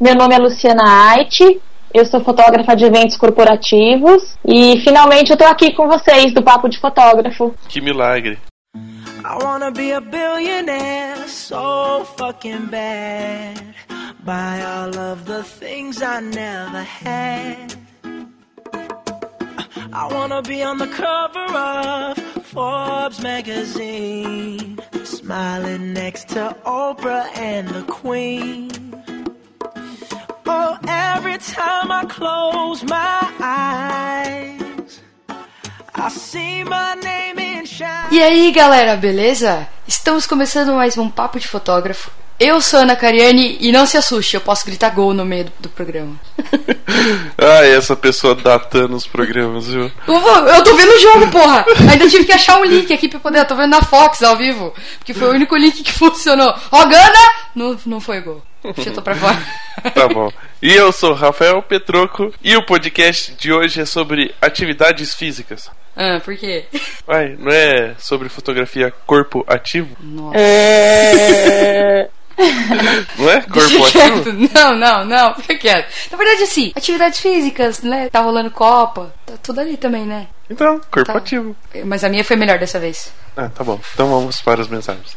Meu nome é Luciana Ait, eu sou fotógrafa de eventos corporativos e finalmente eu tô aqui com vocês do Papo de Fotógrafo. Que milagre. I wanna be a billionaire so fucking bad. Buy all of the things I never had. I wanna be on the cover of Forbes magazine, smiling next to Oprah and the Queen. Oh, every time I close my eyes, I see my name in shine. E aí, galera, beleza? Estamos começando mais um Papo de Fotógrafo. Eu sou Ana Cariani e não se assuste, eu posso gritar gol no meio do, do programa. Ah, essa pessoa datando os programas, viu? Eu, tô vendo o jogo, porra! Ainda tive que achar um link aqui pra poder. Eu tô vendo na Fox ao vivo, porque foi o único link que funcionou. Ó, Gana! Não, não foi gol. Chutou pra fora. Tá bom. E eu sou Rafael Petroco e o podcast de hoje é sobre atividades físicas. Ah, por quê? Uai, não é sobre fotografia corpo ativo? Nossa. É... Não é corpo ativo? Não, não, não, fica quieto. Na verdade, assim, atividades físicas, né? Tá rolando Copa, tá tudo ali também, né? Então, corpo Tá. ativo. Mas a minha foi melhor dessa vez. Ah, tá bom. Então vamos para as mensagens.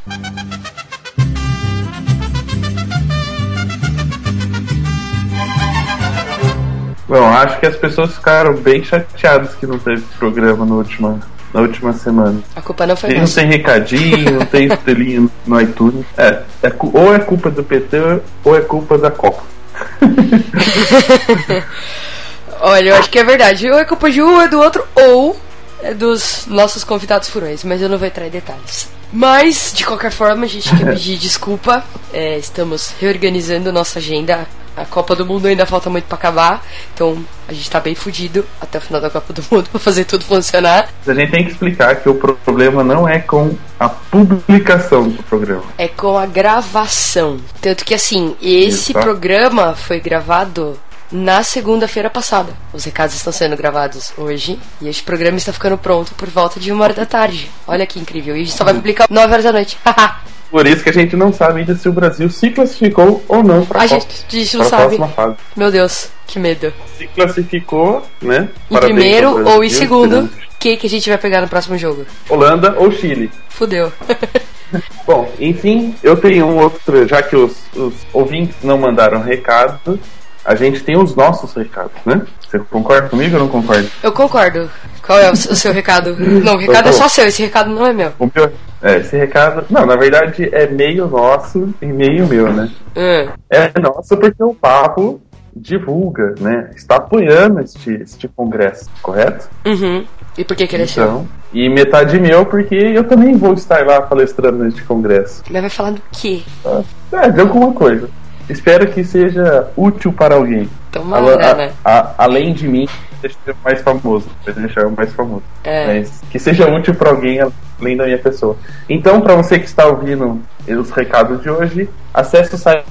Bom, acho que as pessoas ficaram bem chateadas que não teve programa no última, na última semana. A culpa não foi Tem, não tem recadinho, não tem estrelinha no iTunes. É, é ou é culpa do PT ou é culpa da Copa. Olha, eu acho que é verdade. Ou é culpa de um ou é do outro, ou é dos nossos convidados furões, mas eu não vou entrar em detalhes. Mas, de qualquer forma, a gente quer pedir desculpa. É, estamos reorganizando nossa agenda. A Copa do Mundo ainda falta muito pra acabar, então a gente tá bem fudido até o final da Copa do Mundo pra fazer tudo funcionar. A gente tem que explicar que o problema não é com a publicação do programa. É com a gravação. Tanto que assim, esse Exato. programa foi gravado na segunda-feira passada. Os recados estão sendo gravados hoje e este programa está ficando pronto por volta de uma hora da tarde. Olha que incrível. E a gente só vai publicar 9 horas da noite. Por isso que a gente não sabe ainda se o Brasil se classificou ou não para a a gente, a gente não sabe. próxima fase. Meu Deus, que medo. Se classificou, né? Em primeiro ao ou Brasil, em segundo, esperamos. quem que a gente vai pegar no próximo jogo? Holanda ou Chile. Fudeu. Bom, enfim, eu tenho um outro, já que os, os ouvintes não mandaram recado, a gente tem os nossos recados, né? Você concorda comigo ou não concorda? Eu concordo. Qual é o seu recado? Não, o recado é só seu, esse recado não é meu. O meu, é, esse recado. Não, na verdade é meio nosso e meio meu, né? Hum. É nosso porque o papo divulga, né? Está apoiando este, este congresso, correto? Uhum. E por que que ele é? Então, e metade meu porque eu também vou estar lá palestrando neste congresso. Mas vai falar do quê? É, de alguma coisa. Espero que seja útil para alguém. Tomara, Ala- né? a- a- além de mim, deixa eu ser o mais famoso. Deixar mais famoso. É. Mas que seja útil para alguém além da minha pessoa. Então, para você que está ouvindo os recados de hoje, acesse o site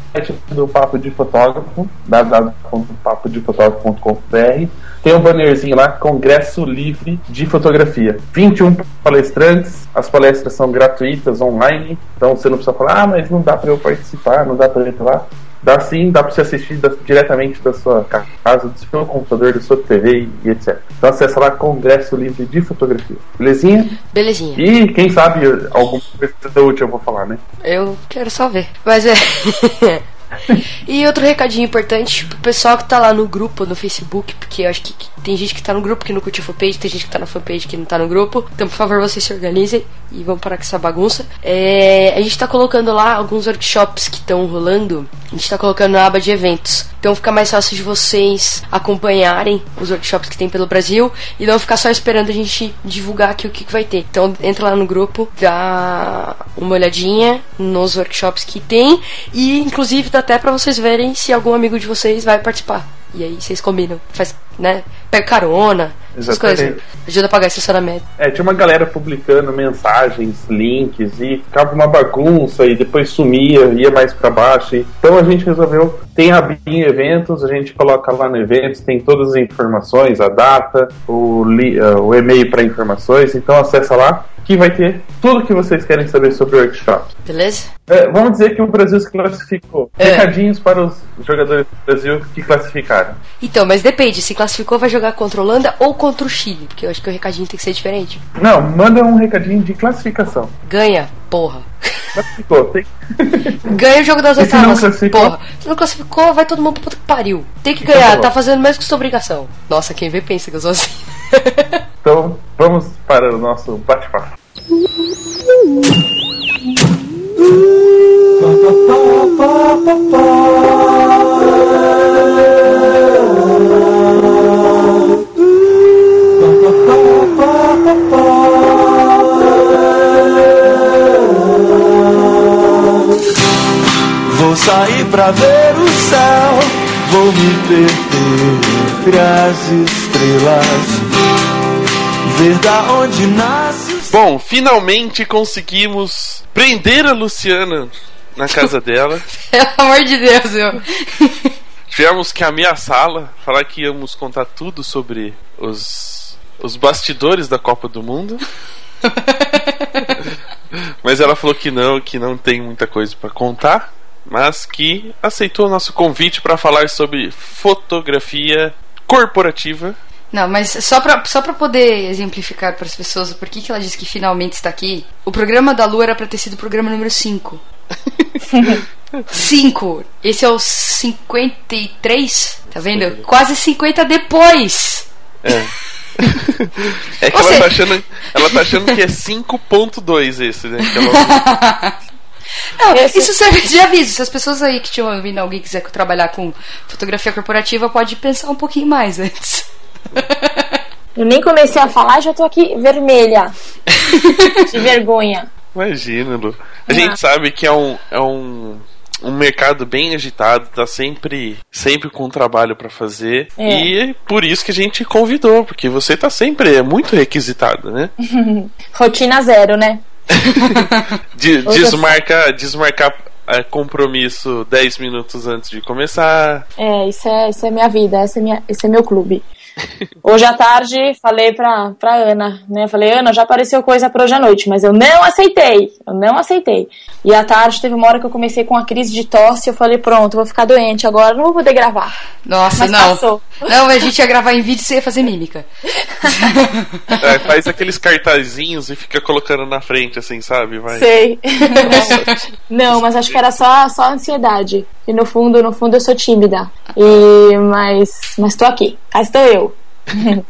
do Papo de Fotógrafo, www.papodefotógrafo.com.br. Tem um bannerzinho lá, Congresso Livre de Fotografia. 21 palestrantes, as palestras são gratuitas online, então você não precisa falar, ah, mas não dá para eu participar, não dá para eu entrar lá. Dá sim, dá para você assistir da- diretamente da sua casa, do seu computador, da sua TV e etc. Então acessa lá Congresso Livre de Fotografia. Belezinha? Belezinha. E quem sabe alguma coisa útil eu vou falar, né? Eu quero só ver. Mas é. e outro recadinho importante pro pessoal que tá lá no grupo, no Facebook, porque eu acho que tem gente que tá no grupo que não curtiu a fanpage, tem gente que tá na fanpage que não tá no grupo. Então, por favor, vocês se organizem e vão parar com essa bagunça. É, a gente tá colocando lá alguns workshops que estão rolando. A gente tá colocando na aba de eventos. Então fica mais fácil de vocês acompanharem os workshops que tem pelo Brasil e não ficar só esperando a gente divulgar aqui o que, que vai ter. Então entra lá no grupo, dá uma olhadinha nos workshops que tem e inclusive dá até pra vocês verem se algum amigo de vocês vai participar. E aí vocês combinam, faz, né? Pega carona, essas coisas. Ajuda a pagar estacionamento. É, tinha uma galera publicando mensagens, links e ficava uma bagunça e depois sumia, ia mais pra baixo. Então a gente resolveu, tem a abinha eventos, a gente coloca lá no eventos, tem todas as informações, a data, o, li- eh, o e-mail para informações, então acessa lá que vai ter tudo que vocês querem saber sobre o workshop. Beleza? É, vamos dizer que o Brasil se classificou. É. Recadinhos para os jogadores do Brasil que classificaram. Então, mas depende, se classificou vai jogar contra a Holanda ou contra o Chile, porque eu acho que o recadinho tem que ser diferente. Não, manda um recadinho de classificação. Ganha, porra. Classificou, tem. Ganha o jogo das se não oitavas, classificou? porra. Se não classificou, vai todo mundo pro puta que pariu. Tem que Então ganhar, tá bom. tá fazendo mesmo que sua obrigação. Nossa, quem vê pensa que eu sou assim. Então vamos para o nosso bate-papo. Vou sair pra ver o céu, vou me perder entre as estrelas, ver da onde nasce Bom, finalmente conseguimos prender a Luciana na casa dela. Pelo amor de Deus, eu. Tivemos que ameaçá-la, falar que íamos contar tudo sobre os, os bastidores da Copa do Mundo. Mas ela falou que não, que não tem muita coisa pra contar, mas que aceitou o nosso convite para falar sobre fotografia corporativa. Não, mas só pra, só pra poder exemplificar para as pessoas o porquê que ela disse que finalmente está aqui, o programa da Lu era pra ter sido o programa número 5. 5! Esse é o 53, tá vendo? Quase 50 depois! É. É que Ou ela seja- tá, achando, ela tá achando que é 5.2 esse, né? Não, Esse- isso serve de aviso. Se as pessoas aí que estão ouvindo, alguém quiser trabalhar com fotografia corporativa, pode pensar um pouquinho mais antes. Eu nem comecei a falar e já tô aqui vermelha. De vergonha. Imagina, Lu. A gente sabe que é um, é um, um mercado bem agitado, tá sempre, sempre com trabalho pra fazer. É. E é por isso que a gente convidou, porque você tá sempre é muito requisitada, né? Rotina zero, né? De, Outra- desmarcar é, compromisso 10 minutos antes de começar. É, isso é, isso é minha vida, essa é minha, esse é meu clube. Hoje à tarde falei pra, pra Ana, né? Falei, Ana, já apareceu coisa pra hoje à noite, mas eu não aceitei. Eu não aceitei. E à tarde teve uma hora que eu comecei com uma crise de tosse. Eu falei, pronto, vou ficar doente agora, não vou poder gravar. Nossa, Mas não. passou. Não, a gente ia gravar em vídeo e você ia fazer mímica. É, faz aqueles cartazinhos e fica colocando na frente, assim, sabe? Vai. Sei. não, mas acho que era só, só ansiedade. E no fundo, no fundo eu sou tímida. E, mas, mas tô aqui. Cá estou eu.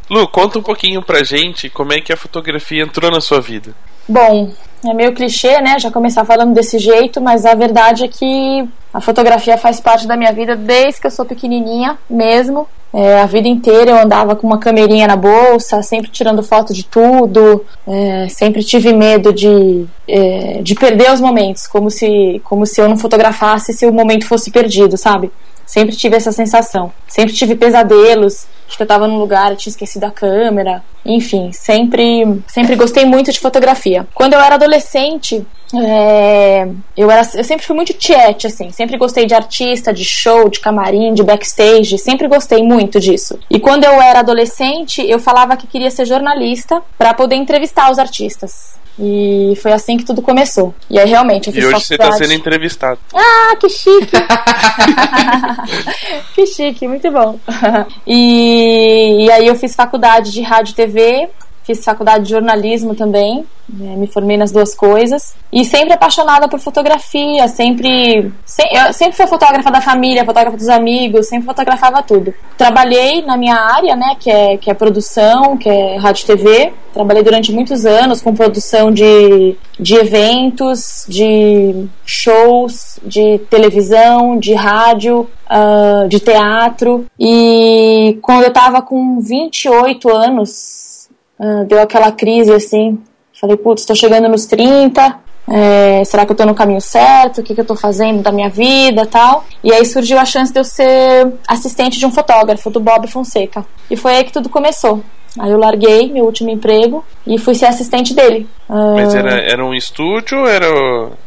Lu, conta um pouquinho pra gente como é que a fotografia entrou na sua vida. Bom, é meio clichê, né? Já começar falando desse jeito, mas a verdade é que a fotografia faz parte da minha vida desde que eu sou pequenininha mesmo. É, a vida inteira eu andava com uma camerinha na bolsa, sempre tirando foto de tudo. É, sempre tive medo de, é, de perder os momentos, como se, como se eu não fotografasse se o momento fosse perdido, sabe? Sempre tive essa sensação. Sempre tive pesadelos. Acho que eu tava num lugar e tinha esquecido a câmera. Enfim, sempre, sempre gostei muito de fotografia. Quando eu era adolescente, é, eu, era, eu sempre fui muito tiete, assim. Sempre gostei de artista, de show, de camarim, de backstage. Sempre gostei muito disso. E quando eu era adolescente, eu falava que queria ser jornalista para poder entrevistar os artistas. E foi assim que tudo começou. E aí, realmente, eu fiz E hoje você tá faculdade. sendo entrevistado. Ah, que chique! que chique, muito bom. E, e aí eu fiz faculdade de rádio e TV, fiz faculdade de jornalismo também, né, me formei nas duas coisas. E sempre apaixonada por fotografia, sempre, se- eu sempre fui fotógrafa da família, fotógrafa dos amigos, sempre fotografava tudo. Trabalhei na minha área, né, que é, que é produção, que é rádio TV. Trabalhei durante muitos anos com produção de, de eventos, de shows, de televisão, de rádio, ah, de teatro. E quando eu tava com 28 anos, ah, deu aquela crise assim. Falei, putz, tô chegando nos 30. é, será que eu tô no caminho certo? O que, que eu tô fazendo da minha vida tal? E aí surgiu a chance de eu ser assistente de um fotógrafo, do Bob Fonseca. E foi aí que tudo começou. Aí eu larguei meu último emprego e fui ser assistente dele. Ah, Mas era, era um estúdio ou era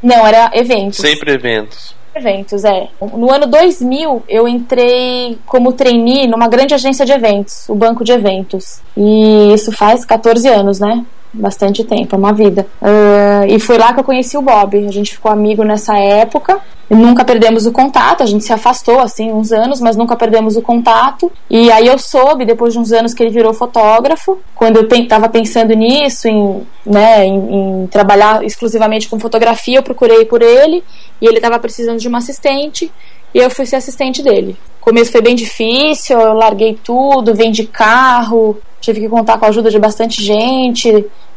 Não, era eventos. sempre eventos? Eventos, é. No ano 2000, eu entrei como trainee numa grande agência de eventos, o Banco de Eventos. E isso faz 14 anos, né? Bastante tempo, é uma vida. Uh, e foi lá que eu conheci o Bob. A gente ficou amigo nessa época. Nunca perdemos o contato, a gente se afastou assim uns anos, mas nunca perdemos o contato. E aí eu soube depois de uns anos que ele virou fotógrafo. Quando eu estava pensando nisso, em, né, em, em trabalhar exclusivamente com fotografia, eu procurei por ele e ele estava precisando de uma assistente e eu fui ser assistente dele. O começo foi bem difícil, eu larguei tudo, vendi carro, tive que contar com a ajuda de bastante gente,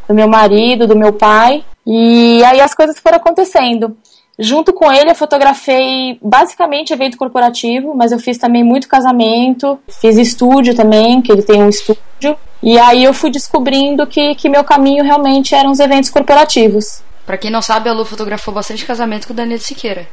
do meu marido, do meu pai. E aí as coisas foram acontecendo. Junto com ele, eu fotografei basicamente evento corporativo, mas eu fiz também muito casamento, fiz estúdio também, que ele tem um estúdio. E aí eu fui descobrindo que, que meu caminho realmente eram os eventos corporativos. Pra quem não sabe, a Lu fotografou bastante casamento com o Danilo Siqueira.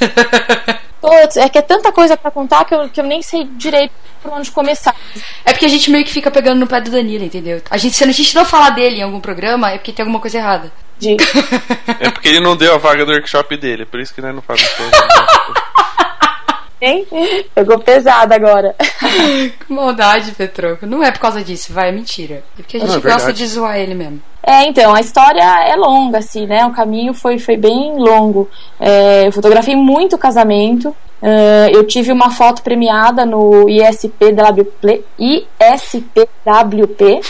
Putz, é que é tanta coisa para contar que eu, que eu nem sei direito por onde começar. É porque a gente meio que fica pegando no pé do Danilo, entendeu? A gente, se a gente não falar dele em algum programa, é porque tem alguma coisa errada. De... É porque ele não deu a vaga do workshop dele, é por isso que nós não fazemos Hein? Pegou pesado agora. que maldade, Petroco. Não é por causa disso, vai, é mentira. É porque a gente Não, é gosta de zoar ele mesmo. É, então, a história é longa, assim, né? O caminho foi, foi bem longo. É, eu fotografei muito casamento. É, eu tive uma foto premiada no ISPWP, ISPWP,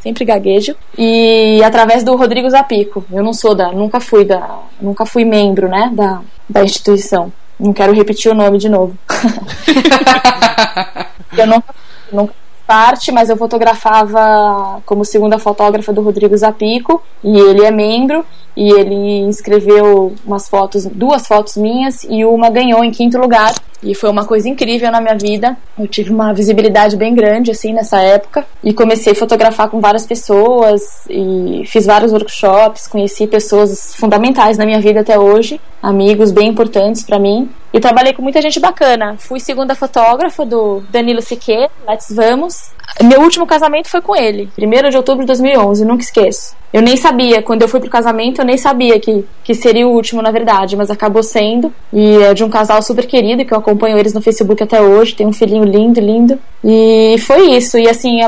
sempre gaguejo, e através do Rodrigo Zapico. Eu não sou da, nunca fui da, nunca fui membro, né, da, da instituição. Não quero repetir o nome de novo. eu nunca, nunca parte, mas eu fotografava como segunda fotógrafa do Rodrigo Zapico e ele é membro e ele inscreveu umas fotos, duas fotos minhas e uma ganhou em quinto lugar e foi uma coisa incrível na minha vida. Eu tive uma visibilidade bem grande assim nessa época e comecei a fotografar com várias pessoas e fiz vários workshops, conheci pessoas fundamentais na minha vida até hoje, amigos bem importantes para mim. E trabalhei com muita gente bacana. Fui segunda fotógrafa do Danilo Siqueira, Let's Vamos. Meu último casamento foi com ele, 1 de outubro de 2011, nunca esqueço. Eu nem sabia, quando eu fui pro casamento, eu nem sabia que, que seria o último, na verdade, mas acabou sendo. E é de um casal super querido, que eu acompanho eles no Facebook até hoje, tem um filhinho lindo, lindo. E foi isso. E assim,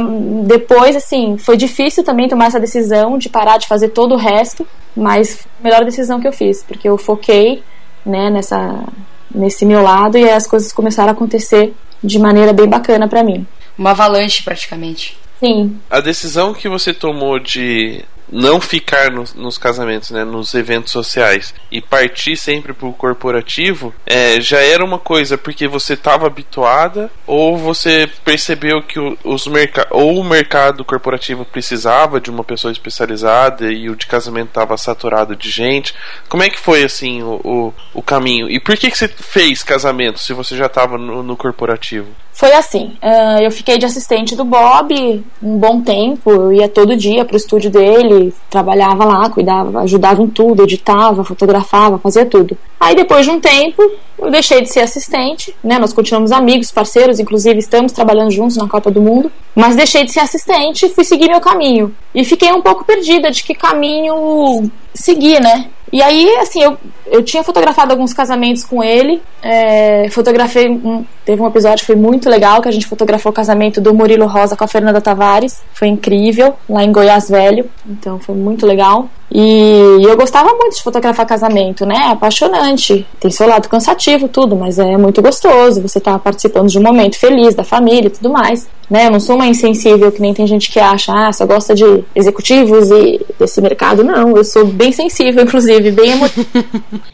depois, assim, foi difícil também tomar essa decisão de parar de fazer todo o resto, mas foi a melhor decisão que eu fiz, porque eu foquei, né, nessa, nesse meu lado e as coisas começaram a acontecer de maneira bem bacana pra mim. Uma avalanche, praticamente. Sim, A decisão que você tomou de não ficar nos, nos casamentos, né, nos eventos sociais e partir sempre pro corporativo, é, já era uma coisa porque você estava habituada ou você percebeu que o, os merca ou o mercado corporativo precisava de uma pessoa especializada e o de casamento estava saturado de gente. Como é que foi assim o, o, o caminho? E por que, que você fez casamento se você já estava no, no corporativo? Foi assim, ah, eu fiquei de assistente do Bob um bom tempo, eu ia todo dia pro estúdio dele, trabalhava lá, cuidava, ajudava em tudo, editava, fotografava, fazia tudo. Aí depois de um tempo, eu deixei de ser assistente, né? Nós continuamos amigos, parceiros, inclusive estamos trabalhando juntos na Copa do Mundo, mas deixei de ser assistente e fui seguir meu caminho. E fiquei um pouco perdida de que caminho seguir, né? E aí, assim, eu, eu tinha fotografado alguns casamentos com ele. é, fotografei. Um, teve um episódio que foi muito legal, que a gente fotografou o casamento do Murilo Rosa com a Fernanda Tavares. Foi incrível, lá em Goiás Velho. Então foi muito legal. E eu gostava muito de fotografar casamento, né? Apaixonante. Tem seu lado cansativo, tudo, mas é muito gostoso. Você tá participando de um momento feliz da família e tudo mais. Né? Eu não sou uma insensível que nem tem gente que acha, ah, só gosta de executivos e desse mercado. Não, eu sou bem sensível, inclusive, bem emotiva.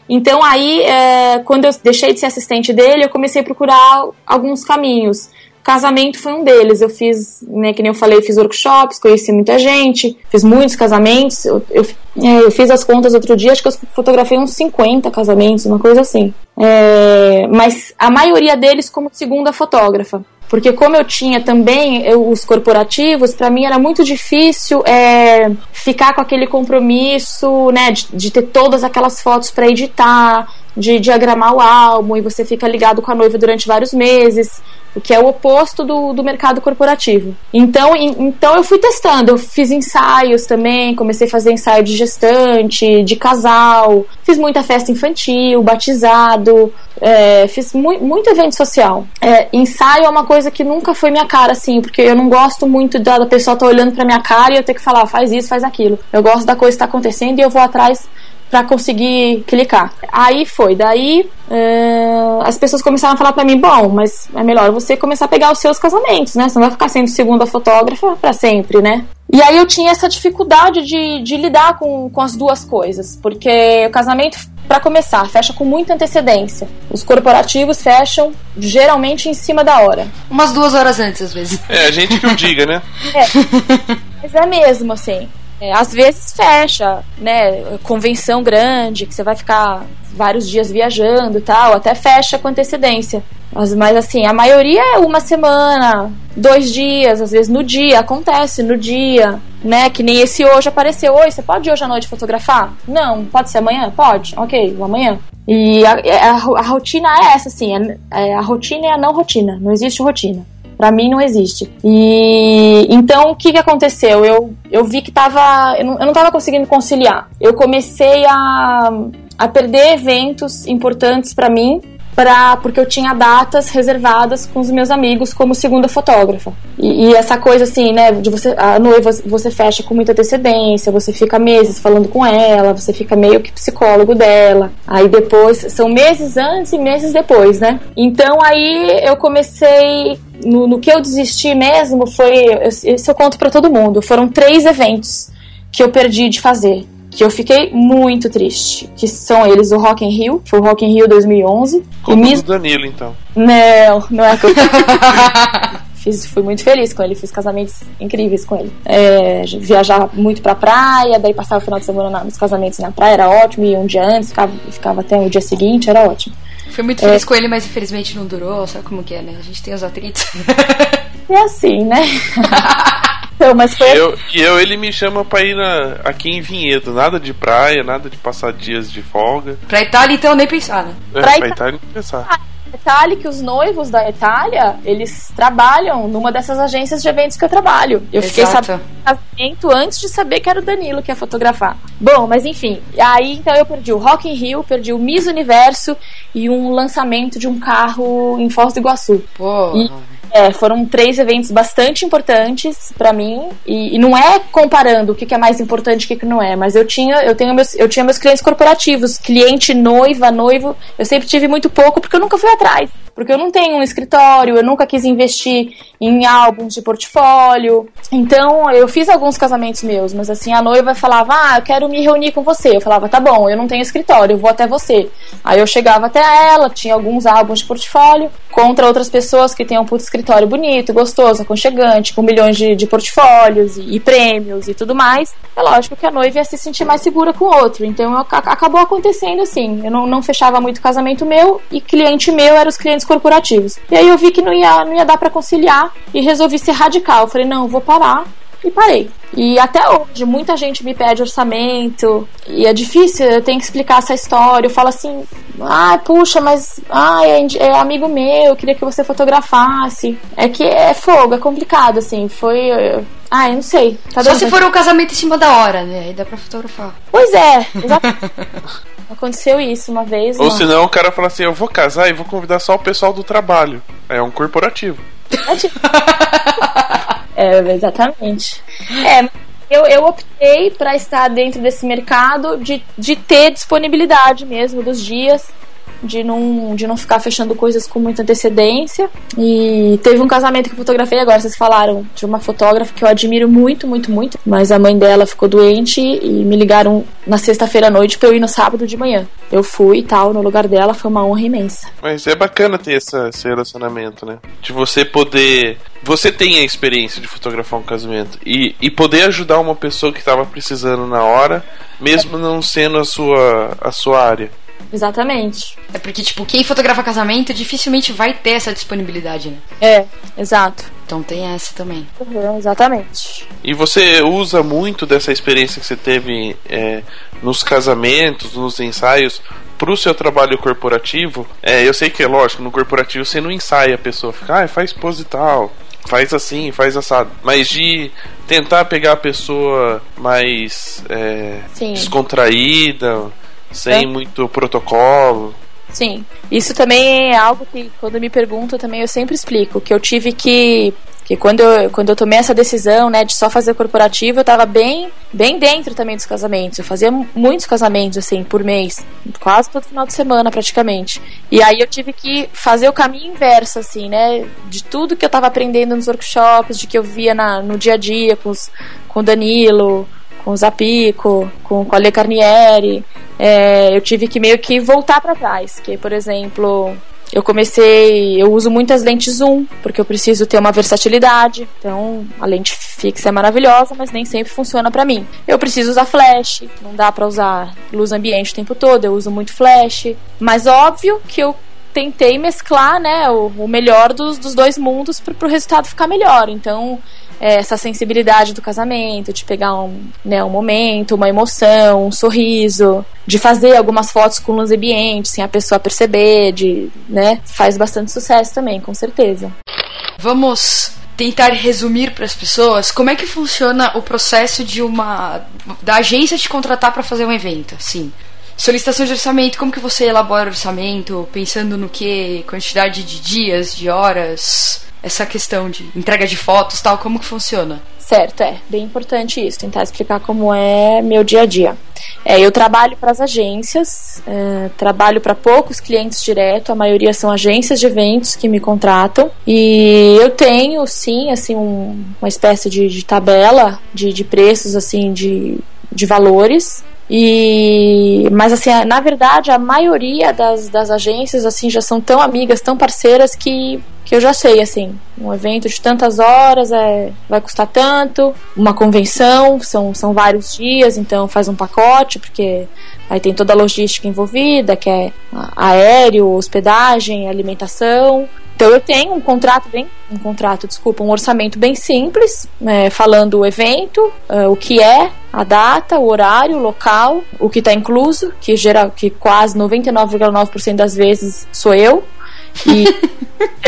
Então aí, é, quando eu deixei de ser assistente dele, eu comecei a procurar alguns caminhos. Casamento foi um deles. Eu fiz, né, que nem eu falei, fiz workshops, conheci muita gente, fiz muitos casamentos. Eu, eu, é, eu fiz as contas outro dia, acho que eu fotografei uns 50 casamentos, uma coisa assim. É, mas a maioria deles como segunda fotógrafa. Porque como eu tinha também eu, os corporativos, para mim era muito difícil é, ficar com aquele compromisso, né, de, de ter todas aquelas fotos para editar, de diagramar o álbum e você fica ligado com a noiva durante vários meses, o que é o oposto do, do mercado corporativo. Então, em- então eu fui testando, eu fiz ensaios também, comecei a fazer ensaio de gestante, de casal, fiz muita festa infantil, batizado, é, fiz mu muito evento social. É, ensaio é uma coisa que nunca foi minha cara, assim, porque eu não gosto muito da, pessoa estar tá olhando pra minha cara e eu ter que falar, faz isso, faz aquilo. Eu gosto da coisa que está acontecendo e eu vou atrás para conseguir clicar. Aí foi, daí uh, as pessoas começaram a falar para mim, bom, mas é melhor você começar a pegar os seus casamentos, né? Você não vai ficar sendo segunda fotógrafa para sempre, né? E aí eu tinha essa dificuldade de, de lidar com, com as duas coisas, porque o casamento, para começar, fecha com muita antecedência. Os corporativos fecham geralmente em cima da hora. Umas duas horas antes, às vezes. É, a gente que o diga, né? É, mas é mesmo, assim. É, às vezes fecha, né? Convenção grande, que você vai ficar vários dias viajando tal, até fecha com antecedência. Mas, mas assim, a maioria é uma semana, dois dias, às vezes no dia, acontece no dia, né? Que nem esse hoje apareceu. Oi, você pode hoje à noite fotografar? Não, pode ser amanhã? Pode, ok, amanhã. E a, a, a rotina é essa, assim, a, é, a rotina é a não rotina, não existe rotina. Para mim não existe. E então o que, que aconteceu? Eu, eu vi que tava. Eu não, eu não tava conseguindo conciliar. Eu comecei a, a perder eventos importantes para mim Pra, porque eu tinha datas reservadas com os meus amigos como segunda fotógrafa. E, e, essa coisa assim, né, de você a noiva você fecha com muita antecedência, você fica meses falando com ela, você fica meio que psicólogo dela. Aí depois são meses antes e meses depois, né? Então aí eu comecei no, no que eu desisti mesmo foi. Isso eu conto para todo mundo. Foram três eventos que eu perdi de fazer. Que eu fiquei muito triste. Que são eles o Rock in Rio, foi o Rock in Rio 2011. Como Mis... do Danilo, então. Não, não é que eu... Fiz, fui muito feliz com ele, fiz casamentos incríveis com ele. É, viajar muito pra praia, daí passar o final de semana nos casamentos na praia, era ótimo, e um dia antes, ficava, ficava até o dia seguinte, era ótimo. Fui muito feliz é. com ele, mas infelizmente não durou, sabe como que é, né? A gente tem os atritos. É assim, né? então, mas foi... eu, e eu, ele me chama pra ir na, aqui em Vinhedo, nada de praia, nada de passar dias de folga. Pra Itália, então, nem pensar, né? É, pra, pra Itália, nem pensar. Ah, detalhe que os noivos da Itália, eles trabalham numa dessas agências de eventos que eu trabalho. Eu Exato. fiquei sabendo casamento antes de saber que era o Danilo que ia fotografar. Bom, mas enfim, aí então eu perdi o Rock in Rio, perdi o Miss Universo e um lançamento de um carro em Foz do Iguaçu. Pô. E é, foram três eventos bastante importantes para mim e, e, não é comparando o que, que é mais importante e o que, que não é, mas eu tinha eu tenho meus eu tinha meus clientes corporativos, cliente noiva, noivo, eu sempre tive muito pouco porque eu nunca fui atrás, porque eu não tenho um escritório, eu nunca quis investir em álbuns de portfólio. Então, eu fiz alguns casamentos meus, mas assim, a noiva falava: "Ah, eu quero me reunir com você". Eu falava: "Tá bom, eu não tenho escritório, eu vou até você". Aí eu chegava até ela, tinha alguns álbuns de portfólio contra outras pessoas que têm um escritório bonito, gostoso, aconchegante, com milhões de, de portfólios e, e, prêmios e tudo mais. É lógico que a noiva ia se sentir mais segura com o outro. Então eu, acabou acontecendo assim. Eu não, não fechava muito casamento meu e cliente meu eram os clientes corporativos. E aí eu vi que não ia, não ia dar para conciliar e resolvi ser radical. Eu falei, não, vou parar e parei. E até hoje, muita gente me pede orçamento e é difícil, eu tenho que explicar essa história. Eu falo assim: ah, puxa, mas ah, é, é amigo meu, eu queria que você fotografasse. É que é fogo, é complicado, assim. Foi. Ah, eu não sei. Tá Só se for um casamento em cima da hora, né? Aí dá pra fotografar. Pois é, exatamente. Aconteceu isso uma vez. Ou senão o cara fala assim: eu vou casar e vou convidar só o pessoal do trabalho. É um corporativo. É, tipo... é exatamente. É, eu, eu optei para estar dentro desse mercado de, de ter disponibilidade mesmo dos dias de não, de não ficar fechando coisas com muita antecedência. E teve um casamento que eu fotografei agora, vocês falaram, de uma fotógrafa que eu admiro muito, muito, muito. Mas a mãe dela ficou doente e me ligaram na sexta-feira à noite pra eu ir no sábado de manhã. Eu fui e tal, no lugar dela, foi uma honra imensa. Mas é bacana ter essa, esse relacionamento, né? De você poder. Você tem a experiência de fotografar um casamento e, e poder ajudar uma pessoa que estava precisando na hora, mesmo não sendo a sua, a sua área. Exatamente. É porque, tipo, quem fotografa casamento dificilmente vai ter essa disponibilidade, né? É, exato. Então tem essa também. Uhum, exatamente. E você usa muito dessa experiência que você teve é, nos casamentos, nos ensaios, para o seu trabalho corporativo? É, eu sei que é lógico, no corporativo você não ensaia a pessoa, fica, ah, faz pose e tal, faz assim, faz assado. Mas de tentar pegar a pessoa mais é, descontraída sem é. muito protocolo. Sim. Isso também é algo que, quando me perguntam, também eu sempre explico. Que eu tive que que quando eu, quando eu tomei essa decisão, né, de só fazer corporativo, eu tava bem, bem dentro também dos casamentos. Eu fazia muitos casamentos, assim, por mês. Quase todo final de semana, praticamente. E aí eu tive que fazer o caminho inverso, assim, né, de tudo que eu tava aprendendo nos workshops, de que eu via na, no dia a dia com, os, com o Danilo, com o Zapico, com, com a Le Carnieri. É, eu tive que meio que voltar para trás. Que, por exemplo, eu comecei, eu uso muitas lentes zoom, porque eu preciso ter uma versatilidade. Então, a lente fixa é maravilhosa, mas nem sempre funciona para mim. Eu preciso usar flash, não dá para usar luz ambiente o tempo todo, eu uso muito flash. Mas óbvio que eu tentei mesclar, né, o, o melhor dos, dos dois mundos para o resultado ficar melhor. Então, essa sensibilidade do casamento, de pegar um, né, um momento, uma emoção, um sorriso, de fazer algumas fotos com luz ambiente, sem a pessoa perceber, de, né, faz bastante sucesso também, com certeza. Vamos tentar resumir para as pessoas como é que funciona o processo de uma da agência te contratar para fazer um evento, sim. Solicitação de orçamento, como que você elabora o orçamento, pensando no que, quantidade de dias, de horas, essa questão de entrega de fotos tal, como que funciona? Certo, é bem importante isso, tentar explicar como é meu dia a dia. É, eu trabalho para as agências, é, trabalho para poucos clientes direto, a maioria são agências de eventos que me contratam e eu tenho sim assim um, uma espécie de, de tabela de, de preços assim de, de valores e, mas assim, na verdade, a maioria das, das agências assim já são tão amigas, tão parceiras que, que eu já sei assim, um evento de tantas horas é, vai custar tanto, uma convenção são, são vários dias, então faz um pacote porque aí tem toda a logística envolvida, que é aéreo, hospedagem, alimentação, então eu tenho um contrato bem, um contrato, desculpa, um orçamento bem simples, é, falando o evento, uh, o que é, a data, o horário, o local, o que está incluso, que geral, que quase 99,9% das vezes sou eu, e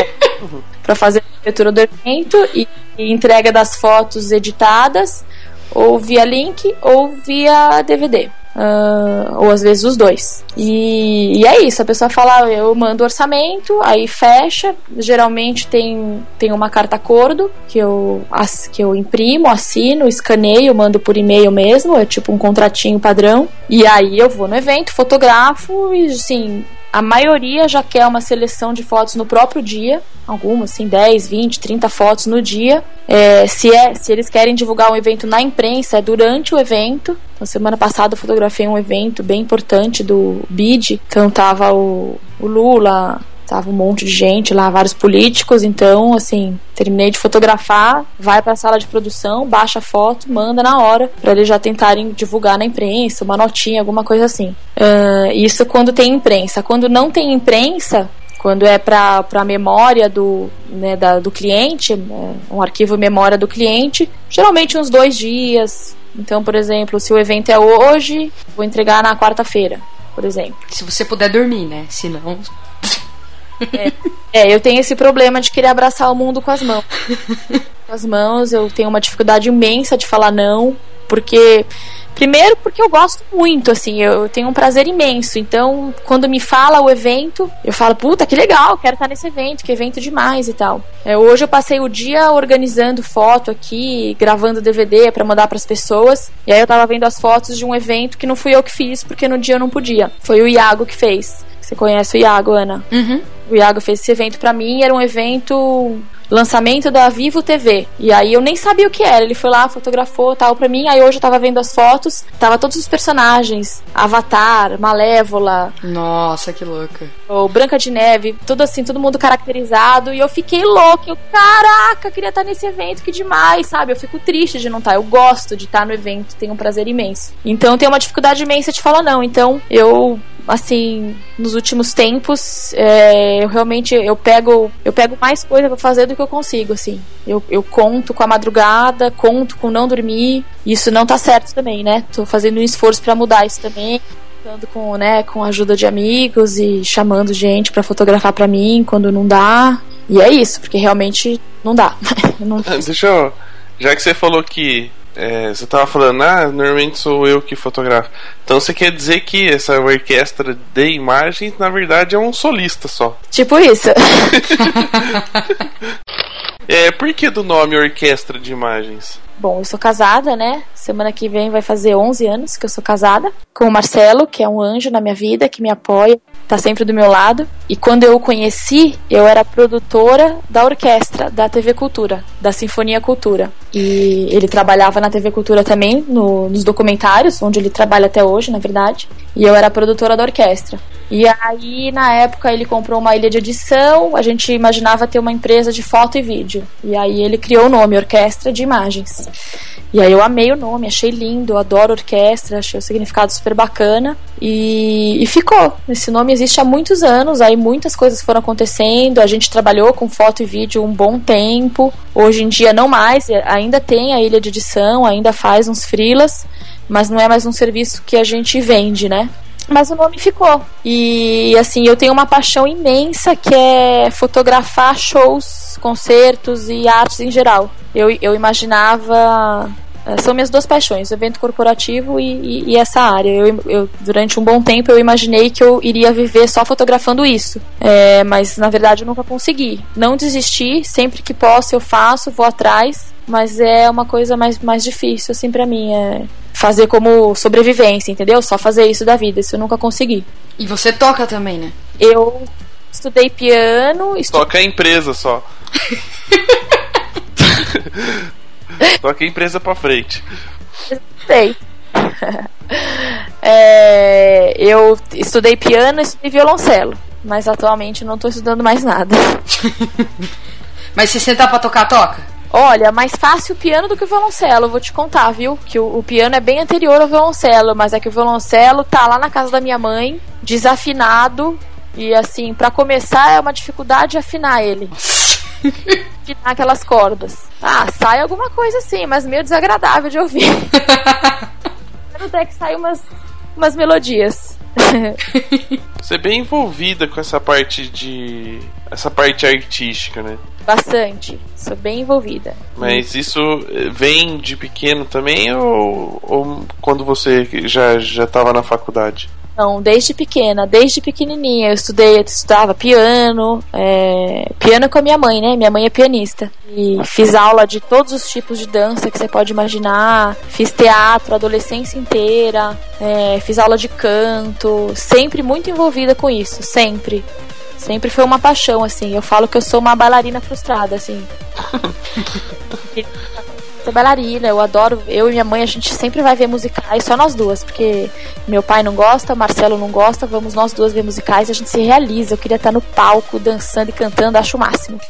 para fazer a cobertura do evento e, e entrega das fotos editadas, ou via link ou via DVD. Uh, ou às vezes os dois. E, e, é isso, a pessoa fala, eu mando orçamento, aí fecha. Geralmente tem, tem uma carta acordo que eu, as, que eu imprimo, assino, escaneio, mando por e-mail mesmo, é tipo um contratinho padrão. E aí eu vou no evento, fotografo e assim, a maioria já quer uma seleção de fotos no próprio dia, algumas, assim, 10, 20, 30 fotos no dia. É, se, é, se eles querem divulgar um evento na imprensa, é durante o evento. Então, semana passada eu fotografei um evento bem importante do BID. Então, tava o, o Lula, Tava um monte de gente lá, vários políticos, então, assim, terminei de fotografar, vai para a sala de produção, baixa a foto, manda na hora, para eles já tentarem divulgar na imprensa, uma notinha, alguma coisa assim. Uh, isso quando tem imprensa. Quando não tem imprensa, quando é para a memória do, né, da, do cliente, né, um arquivo memória do cliente, geralmente uns dois dias. Então, por exemplo, se o evento é hoje, vou entregar na quarta-feira, por exemplo. Se você puder dormir, né? Senão. É, é, eu tenho esse problema de querer abraçar o mundo com as mãos. com as mãos, eu tenho uma dificuldade imensa de falar não, porque Primeiro porque eu gosto muito, assim, eu tenho um prazer imenso. Então, quando me fala o evento, eu falo, puta, que legal, quero estar nesse evento, que evento demais e tal. É, hoje eu passei o dia organizando foto aqui, gravando DVD para mandar para as pessoas. E aí eu tava vendo as fotos de um evento que não fui eu que fiz, porque no dia eu não podia. Foi o Iago que fez. Você conhece o Iago, Ana? Uhum. O Iago fez esse evento para mim, era um evento lançamento da Vivo TV. E aí eu nem sabia o que era. Ele foi lá, fotografou tal pra mim. Aí hoje eu tava vendo as fotos, tava todos os personagens: Avatar, Malévola. Nossa, que louca. O Branca de Neve, tudo assim, todo mundo caracterizado. E eu fiquei louca. Eu, caraca, queria estar nesse evento, que demais, sabe? Eu fico triste de não estar. Eu gosto de estar no evento, tenho um prazer imenso. Então tenho uma dificuldade imensa de falar não. Então eu assim, nos últimos tempos, é, eu realmente eu pego eu pego mais coisa para fazer do que eu consigo, assim. Eu, eu conto com a madrugada, conto com não dormir. Isso não tá certo também, né? Tô fazendo um esforço para mudar isso também. Com, né, com a ajuda de amigos e chamando gente para fotografar para mim quando não dá. E é isso, porque realmente não dá. não... Deixa eu. Já que você falou que é, você tava falando, ah, normalmente sou eu que fotografo. Então você quer dizer que essa orquestra de imagens, na verdade, é um solista só. Tipo isso. É, por que do nome Orquestra de Imagens? Bom, eu sou casada, né? Semana que vem vai fazer 11 anos que eu sou casada com o Marcelo, que é um anjo na minha vida, que me apoia, tá sempre do meu lado. E quando eu o conheci, eu era produtora da orquestra da TV Cultura, da Sinfonia Cultura. E ele trabalhava na TV Cultura também, no, nos documentários, onde ele trabalha até hoje, na verdade. E eu era produtora da orquestra. E aí, na época, ele comprou uma ilha de edição, a gente imaginava ter uma empresa de foto e vídeo. E aí ele criou o nome Orquestra de Imagens. E aí eu amei o nome, achei lindo, adoro orquestra, achei o significado super bacana. E, e ficou. Esse nome existe há muitos anos, aí muitas coisas foram acontecendo. A gente trabalhou com foto e vídeo um bom tempo. Hoje em dia não mais, ainda tem a ilha de edição, ainda faz uns frilas, mas não é mais um serviço que a gente vende, né? Mas o nome ficou. E assim, eu tenho uma paixão imensa que é fotografar shows, concertos e artes em geral. Eu, eu imaginava. eh, São minhas duas paixões, evento corporativo e, e, e essa área. Eu, eu, durante um bom tempo eu imaginei que eu iria viver só fotografando isso. É, mas na verdade eu nunca consegui. Não desisti, sempre que posso eu faço, vou atrás. Mas é uma coisa mais, mais difícil, assim, pra mim. É fazer como sobrevivência, entendeu? Só fazer isso da vida. Isso eu nunca consegui. E você toca também, né? Eu estudei piano, estu... Toca a empresa só. Toca a empresa pra frente. estudei. É, eu estudei piano e estudei violoncelo. Mas atualmente não tô estudando mais nada. Mas se sentar pra tocar, toca? Olha, mais fácil o piano do que o violoncelo, eu vou te contar, viu? Que o, o, piano é bem anterior ao violoncelo, mas é que o violoncelo tá lá na casa da minha mãe, desafinado, e assim, para começar é uma dificuldade afinar ele. afinar aquelas cordas. Ah, sai alguma coisa assim, mas meio desagradável de ouvir. Até que sai umas, umas melodias. Você é bem envolvida com essa parte de. essa parte artística, né? Bastante. Sou bem envolvida. Mas isso vem de pequeno também ou, ou quando você já já estava na faculdade? Não, desde pequena, desde pequenininha. Eu estudei, eu estudava piano, é, piano com a minha mãe, né? Minha mãe é pianista. E fiz aula de todos os tipos de dança que você pode imaginar. Fiz teatro a adolescência inteira. É, fiz aula de canto. Sempre muito envolvida com isso, sempre. Sempre foi uma paixão, assim. Eu falo que eu sou uma bailarina frustrada, assim. ser bailarina, eu adoro. Eu e minha mãe, a gente sempre vai ver musicais, só nós duas, porque meu pai não gosta, Marcelo não gosta, vamos nós duas ver musicais, a gente se realiza. Eu queria estar no palco, dançando e cantando, acho o máximo.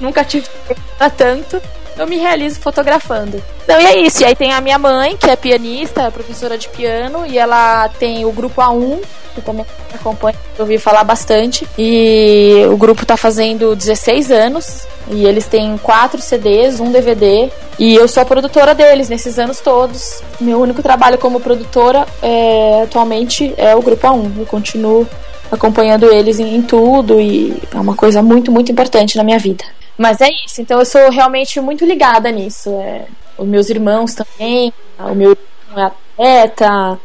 nunca tive pra tanto. Eu me realizo fotografando. Não, e é isso. E aí tem a minha mãe, que é pianista, professora de piano, e ela tem o grupo A1, que também acompanha, eu ouvi falar bastante. E o grupo tá fazendo 16 anos. E eles têm quatro CDs, um DVD. E eu sou a produtora deles nesses anos todos. Meu único trabalho como produtora é, atualmente é o Grupo A1. Eu continuo acompanhando eles em, em tudo e é uma coisa muito, muito importante na minha vida. Mas é isso, então eu sou realmente muito ligada nisso. É, os meus irmãos também, o meu irmão é atleta.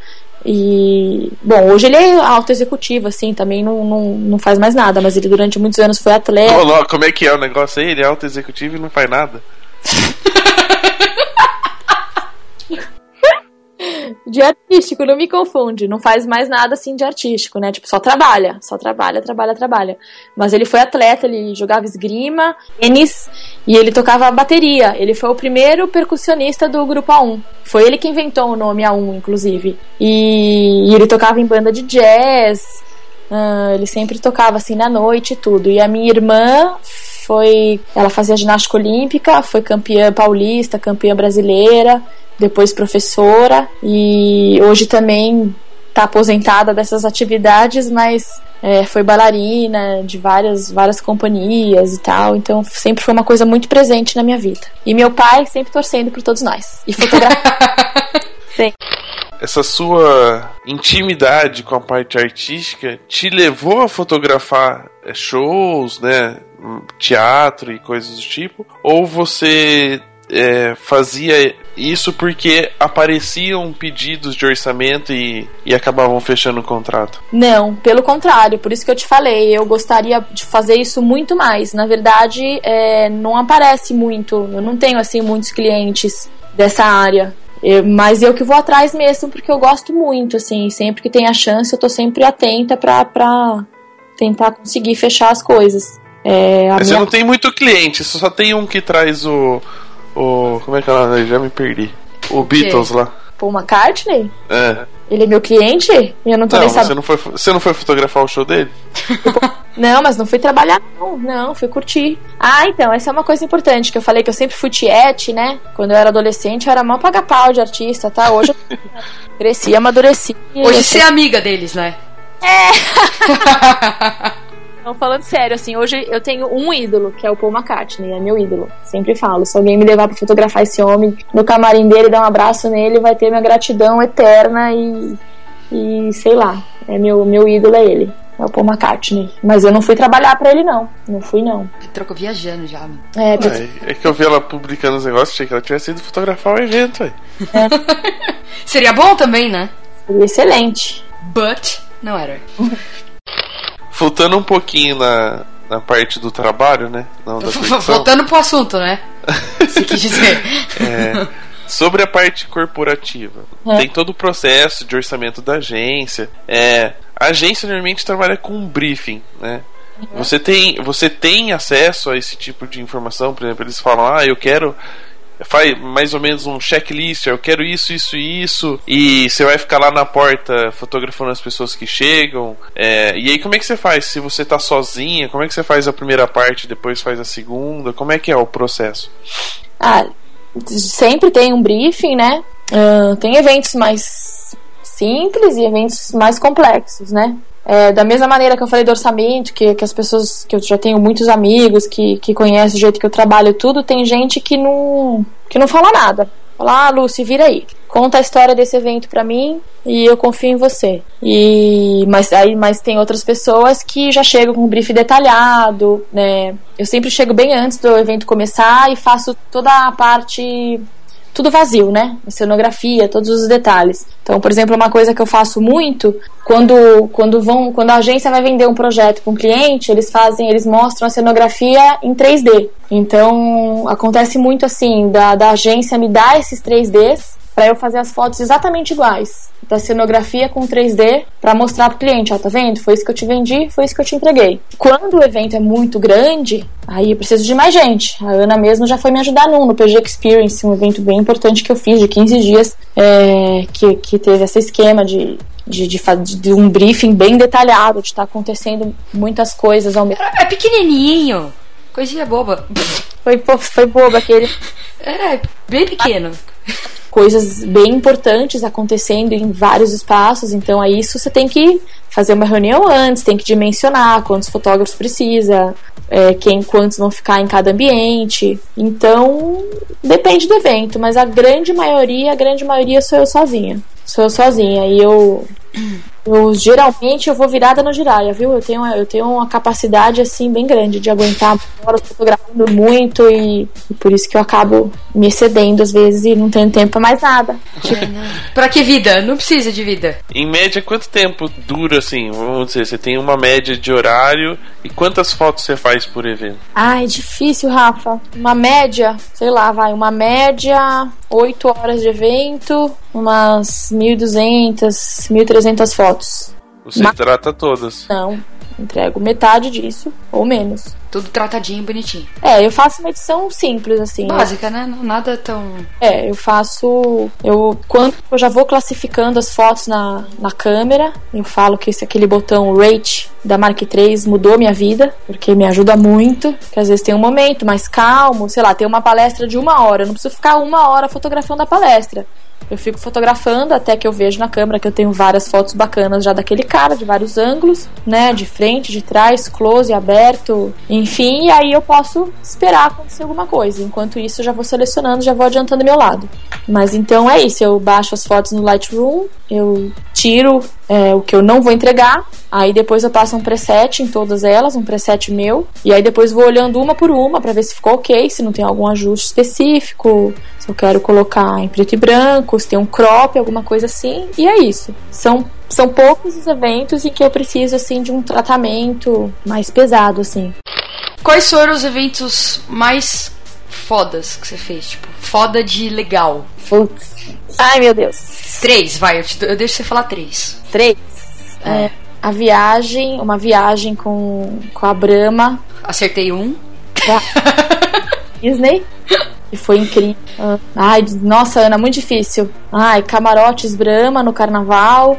E, bom, hoje ele é alto executivo, assim, também não, não, não faz mais nada, mas ele durante muitos anos foi atleta. Ô, como é que é o negócio aí? Ele é alto executivo e não faz nada? de artístico, não me confunde. Não faz mais nada assim de artístico, né? Tipo, só trabalha. Só trabalha, trabalha, trabalha. Mas ele foi atleta, ele jogava esgrima, tênis e ele tocava bateria. Ele foi o primeiro percussionista do grupo A1. Foi ele que inventou o nome A1, inclusive. E, e ele tocava em banda de jazz. Uh, ele sempre tocava assim na noite e tudo. E a minha irmã foi. Ela fazia ginástica olímpica, foi campeã paulista, campeã brasileira depois professora e hoje também está aposentada dessas atividades, mas é, foi bailarina de várias, várias companhias e tal, então sempre foi uma coisa muito presente na minha vida. E meu pai sempre torcendo por todos nós. E fotografando. Sim. Essa sua intimidade com a parte artística te levou a fotografar shows, né? Teatro e coisas do tipo? Ou você é, fazia isso porque apareciam pedidos de orçamento e, e acabavam fechando o contrato? Não, pelo contrário, por isso que eu te falei, eu gostaria de fazer isso muito mais. Na verdade, é, não aparece muito, eu não tenho assim muitos clientes dessa área. Mas eu que vou atrás mesmo, porque eu gosto muito, assim, sempre que tem a chance, eu tô sempre atenta pra, pra tentar conseguir fechar as coisas. É, Mas minha... você não tem muito cliente, só tem um que traz o. o como é que é o nome? Já me perdi. O Beatles lá. Paul McCartney? É. Ele é meu cliente? E eu não tô não, nem sabendo. Você não, foi, você não foi fotografar o show dele? não, mas não fui trabalhar, não. Não, fui curtir. Ah, então, essa é uma coisa importante, que eu falei que eu sempre fui tiete, né? Quando eu era adolescente, eu era mó paga-pau de artista, tá? Hoje eu cresci, amadureci. Hoje você é amiga deles, né? É! Não, falando sério, assim, hoje eu tenho um ídolo, que é o Paul McCartney, é meu ídolo. Sempre falo, se alguém me levar para fotografar esse homem no camarim dele e dar um abraço nele, vai ter minha gratidão eterna e, e sei lá, é meu, meu ídolo é ele. É o Paul McCartney. Mas eu não fui trabalhar para ele, não. Não fui, não. Trocou viajando já. É, tô... é, é, que eu vi ela publicando os negócios, achei que ela tivesse ido fotografar o evento, aí. É. Seria bom também, né? Seria excelente. But, não era. Voltando um pouquinho na, na parte do trabalho, né? Não, Voltando pro assunto, né? Se quis dizer. É, sobre a parte corporativa, é. tem todo o processo de orçamento da agência. É, a agência normalmente trabalha com um briefing, né? Uhum. Você tem, você tem acesso a esse tipo de informação? Por exemplo, eles falam: Ah, eu quero faz mais ou menos um checklist, eu quero isso, isso e isso, e você vai ficar lá na porta fotografando as pessoas que chegam. É, e aí como é que você faz? Se você tá sozinha, como é que você faz a primeira parte, depois faz a segunda? Como é que é o processo? Ah, sempre tem um briefing, né? Uh, tem eventos mais simples e eventos mais complexos, né? É, da mesma maneira que eu falei do orçamento, que, que as pessoas, que eu já tenho muitos amigos que, que conhecem o jeito que eu trabalho tudo, tem gente que não, que não fala nada. Fala, ah, vira aí. Conta a história desse evento para mim e eu confio em você. E mas aí mas tem outras pessoas que já chegam com um brief detalhado, né? Eu sempre chego bem antes do evento começar e faço toda a parte tudo vazio, né? A cenografia, todos os detalhes. Então, por exemplo, uma coisa que eu faço muito, quando, quando vão, quando a agência vai vender um projeto para um cliente, eles fazem, eles mostram a cenografia em 3D. Então, acontece muito assim, da, da agência me dar esses 3Ds para eu fazer as fotos exatamente iguais da cenografia com 3D para mostrar pro cliente, ó, tá vendo? Foi isso que eu te vendi, foi isso que eu te entreguei. Quando o evento é muito grande, aí eu preciso de mais gente. A Ana mesmo já foi me ajudar num, no PG Experience, um evento bem importante que eu fiz de 15 dias, é, que, que teve esse esquema de de, de, de, um briefing bem detalhado, de estar tá acontecendo muitas coisas ao mesmo É pequenininho, coisinha boba. Foi, foi boba aquele. É, bem pequeno coisas bem importantes acontecendo em vários espaços, então aí isso você tem que fazer uma reunião antes, tem que dimensionar quantos fotógrafos precisa, é, quem quantos vão ficar em cada ambiente. Então depende do evento, mas a grande maioria, a grande maioria sou eu sozinha. Sou eu sozinha e eu eu geralmente eu vou virada no giraia, viu? Eu tenho, eu tenho uma capacidade assim bem grande de aguentar horas fotografando muito e, e, por isso que eu acabo me excedendo às vezes e não tenho tempo pra mais nada. Tipo, pra que vida? Não precisa de vida. Em média, quanto tempo dura assim? Vamos dizer, você tem uma média de horário e quantas fotos você faz por evento? Ah, é difícil, Rafa. Uma média, sei lá, vai, uma média 8 horas de evento, umas 1.200, 1.300 fotos. Você Mas... trata todas? Não, entrego metade disso ou menos. Tudo tratadinho, bonitinho. É, eu faço uma edição simples, assim. Básica, né? Nada tão. É, eu faço. Eu, quando eu já vou classificando as fotos na, na câmera, eu falo que esse aquele botão rate da Mark III mudou minha vida, porque me ajuda muito. Que às vezes tem um momento mais calmo, sei lá, tem uma palestra de uma hora. Eu não preciso ficar uma hora fotografando a palestra. Eu fico fotografando até que eu vejo na câmera que eu tenho várias fotos bacanas já daquele cara, de vários ângulos, né? De frente, de trás, close, aberto, enfim, e aí eu posso esperar acontecer alguma coisa. Enquanto isso, eu já vou selecionando, já vou adiantando meu lado. Mas então é isso, eu baixo as fotos no Lightroom, eu tiro é, o que eu não vou entregar Aí depois eu passo um preset em todas elas, um preset meu. E aí depois vou olhando uma por uma para ver se ficou ok, se não tem algum ajuste específico, se eu quero colocar em preto e branco, se tem um crop, alguma coisa assim. E é isso. São são poucos os eventos em que eu preciso assim de um tratamento mais pesado assim. Quais foram os eventos mais fodas que você fez? Tipo, foda de legal. Putz. Ai, meu Deus. Três, vai, eu, te, eu deixo você falar três. Três. É, a viagem, uma viagem com, com a Brahma Acertei um. pra Disney. E foi incrível. Ai, nossa, Ana, muito difícil. Ai, camarotes Brahma no carnaval.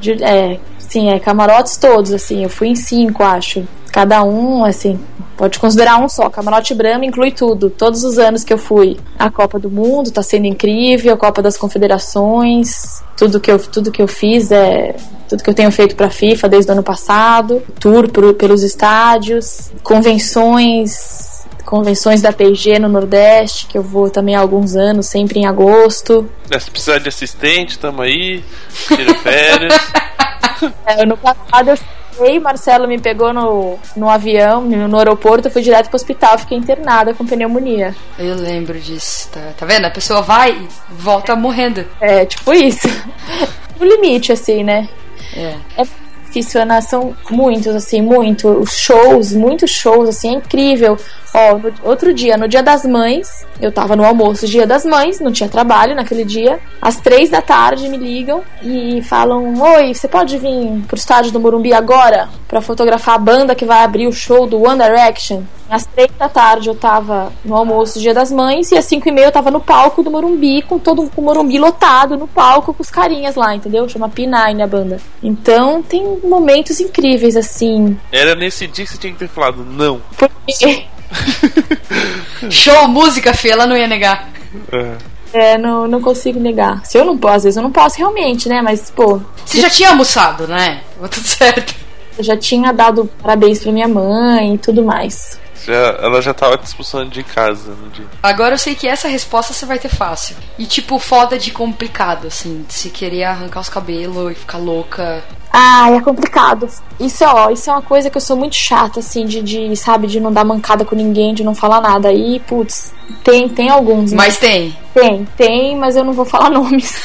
De- é, sim, é, camarotes todos, assim. Eu fui em cinco, acho. Cada um, assim, pode considerar um só. Camarote Brahma inclui tudo. Todos os anos que eu fui. A Copa do Mundo tá sendo incrível, a Copa das Confederações. Tudo que eu, tudo que eu fiz é. Tudo que eu tenho feito pra FIFA desde o ano passado. Tour por- pelos estádios. Convenções. Convenções da PG no Nordeste, que eu vou também há alguns anos, sempre em agosto. É, Se precisar de assistente, tamo aí. Tira férias. É, ano passado eu cheguei, Marcelo me pegou no, no avião, no, no aeroporto, eu fui direto pro hospital, fiquei internada com pneumonia. Eu lembro disso, tá, tá vendo? A pessoa vai e volta morrendo. É, tipo isso. o limite, assim, né? É. É difícil, Ana, são muitos, assim, muito. Shows, muitos shows, assim, é incrível. Ó, outro dia, no dia das mães, eu tava no almoço dia das mães, não tinha trabalho naquele dia. Às três da tarde me ligam e falam: Oi, você pode vir pro estádio do Morumbi agora pra fotografar a banda que vai abrir o show do One Direction? Às três da tarde eu tava no almoço dia das mães e às cinco e meia eu tava no palco do Morumbi, com todo com o Morumbi lotado no palco com os carinhas lá, entendeu? Chama P9 a banda. Então tem momentos incríveis assim. Era nesse dia que você tinha que ter falado não. Porque Show, música, Fê, ela não ia negar. É. é, não, não consigo negar. Se eu não posso, às vezes eu não posso realmente, né? Mas, pô, Você já tinha almoçado, né? Tudo certo. eu já tinha dado parabéns pra minha mãe e tudo mais. Já- ela já tava te expulsando de casa no dia. Agora eu sei que essa resposta você vai ter fácil. E tipo, foda de complicado, assim, de se querer arrancar os cabelos e ficar louca. Ah, é complicado. Isso, ó, isso é uma coisa que eu sou muito chata, assim, de, de, sabe, de não dar mancada com ninguém, de não falar nada. Aí, putz, tem, tem alguns. né? Mas tem. Tem, tem, mas eu não vou falar nomes.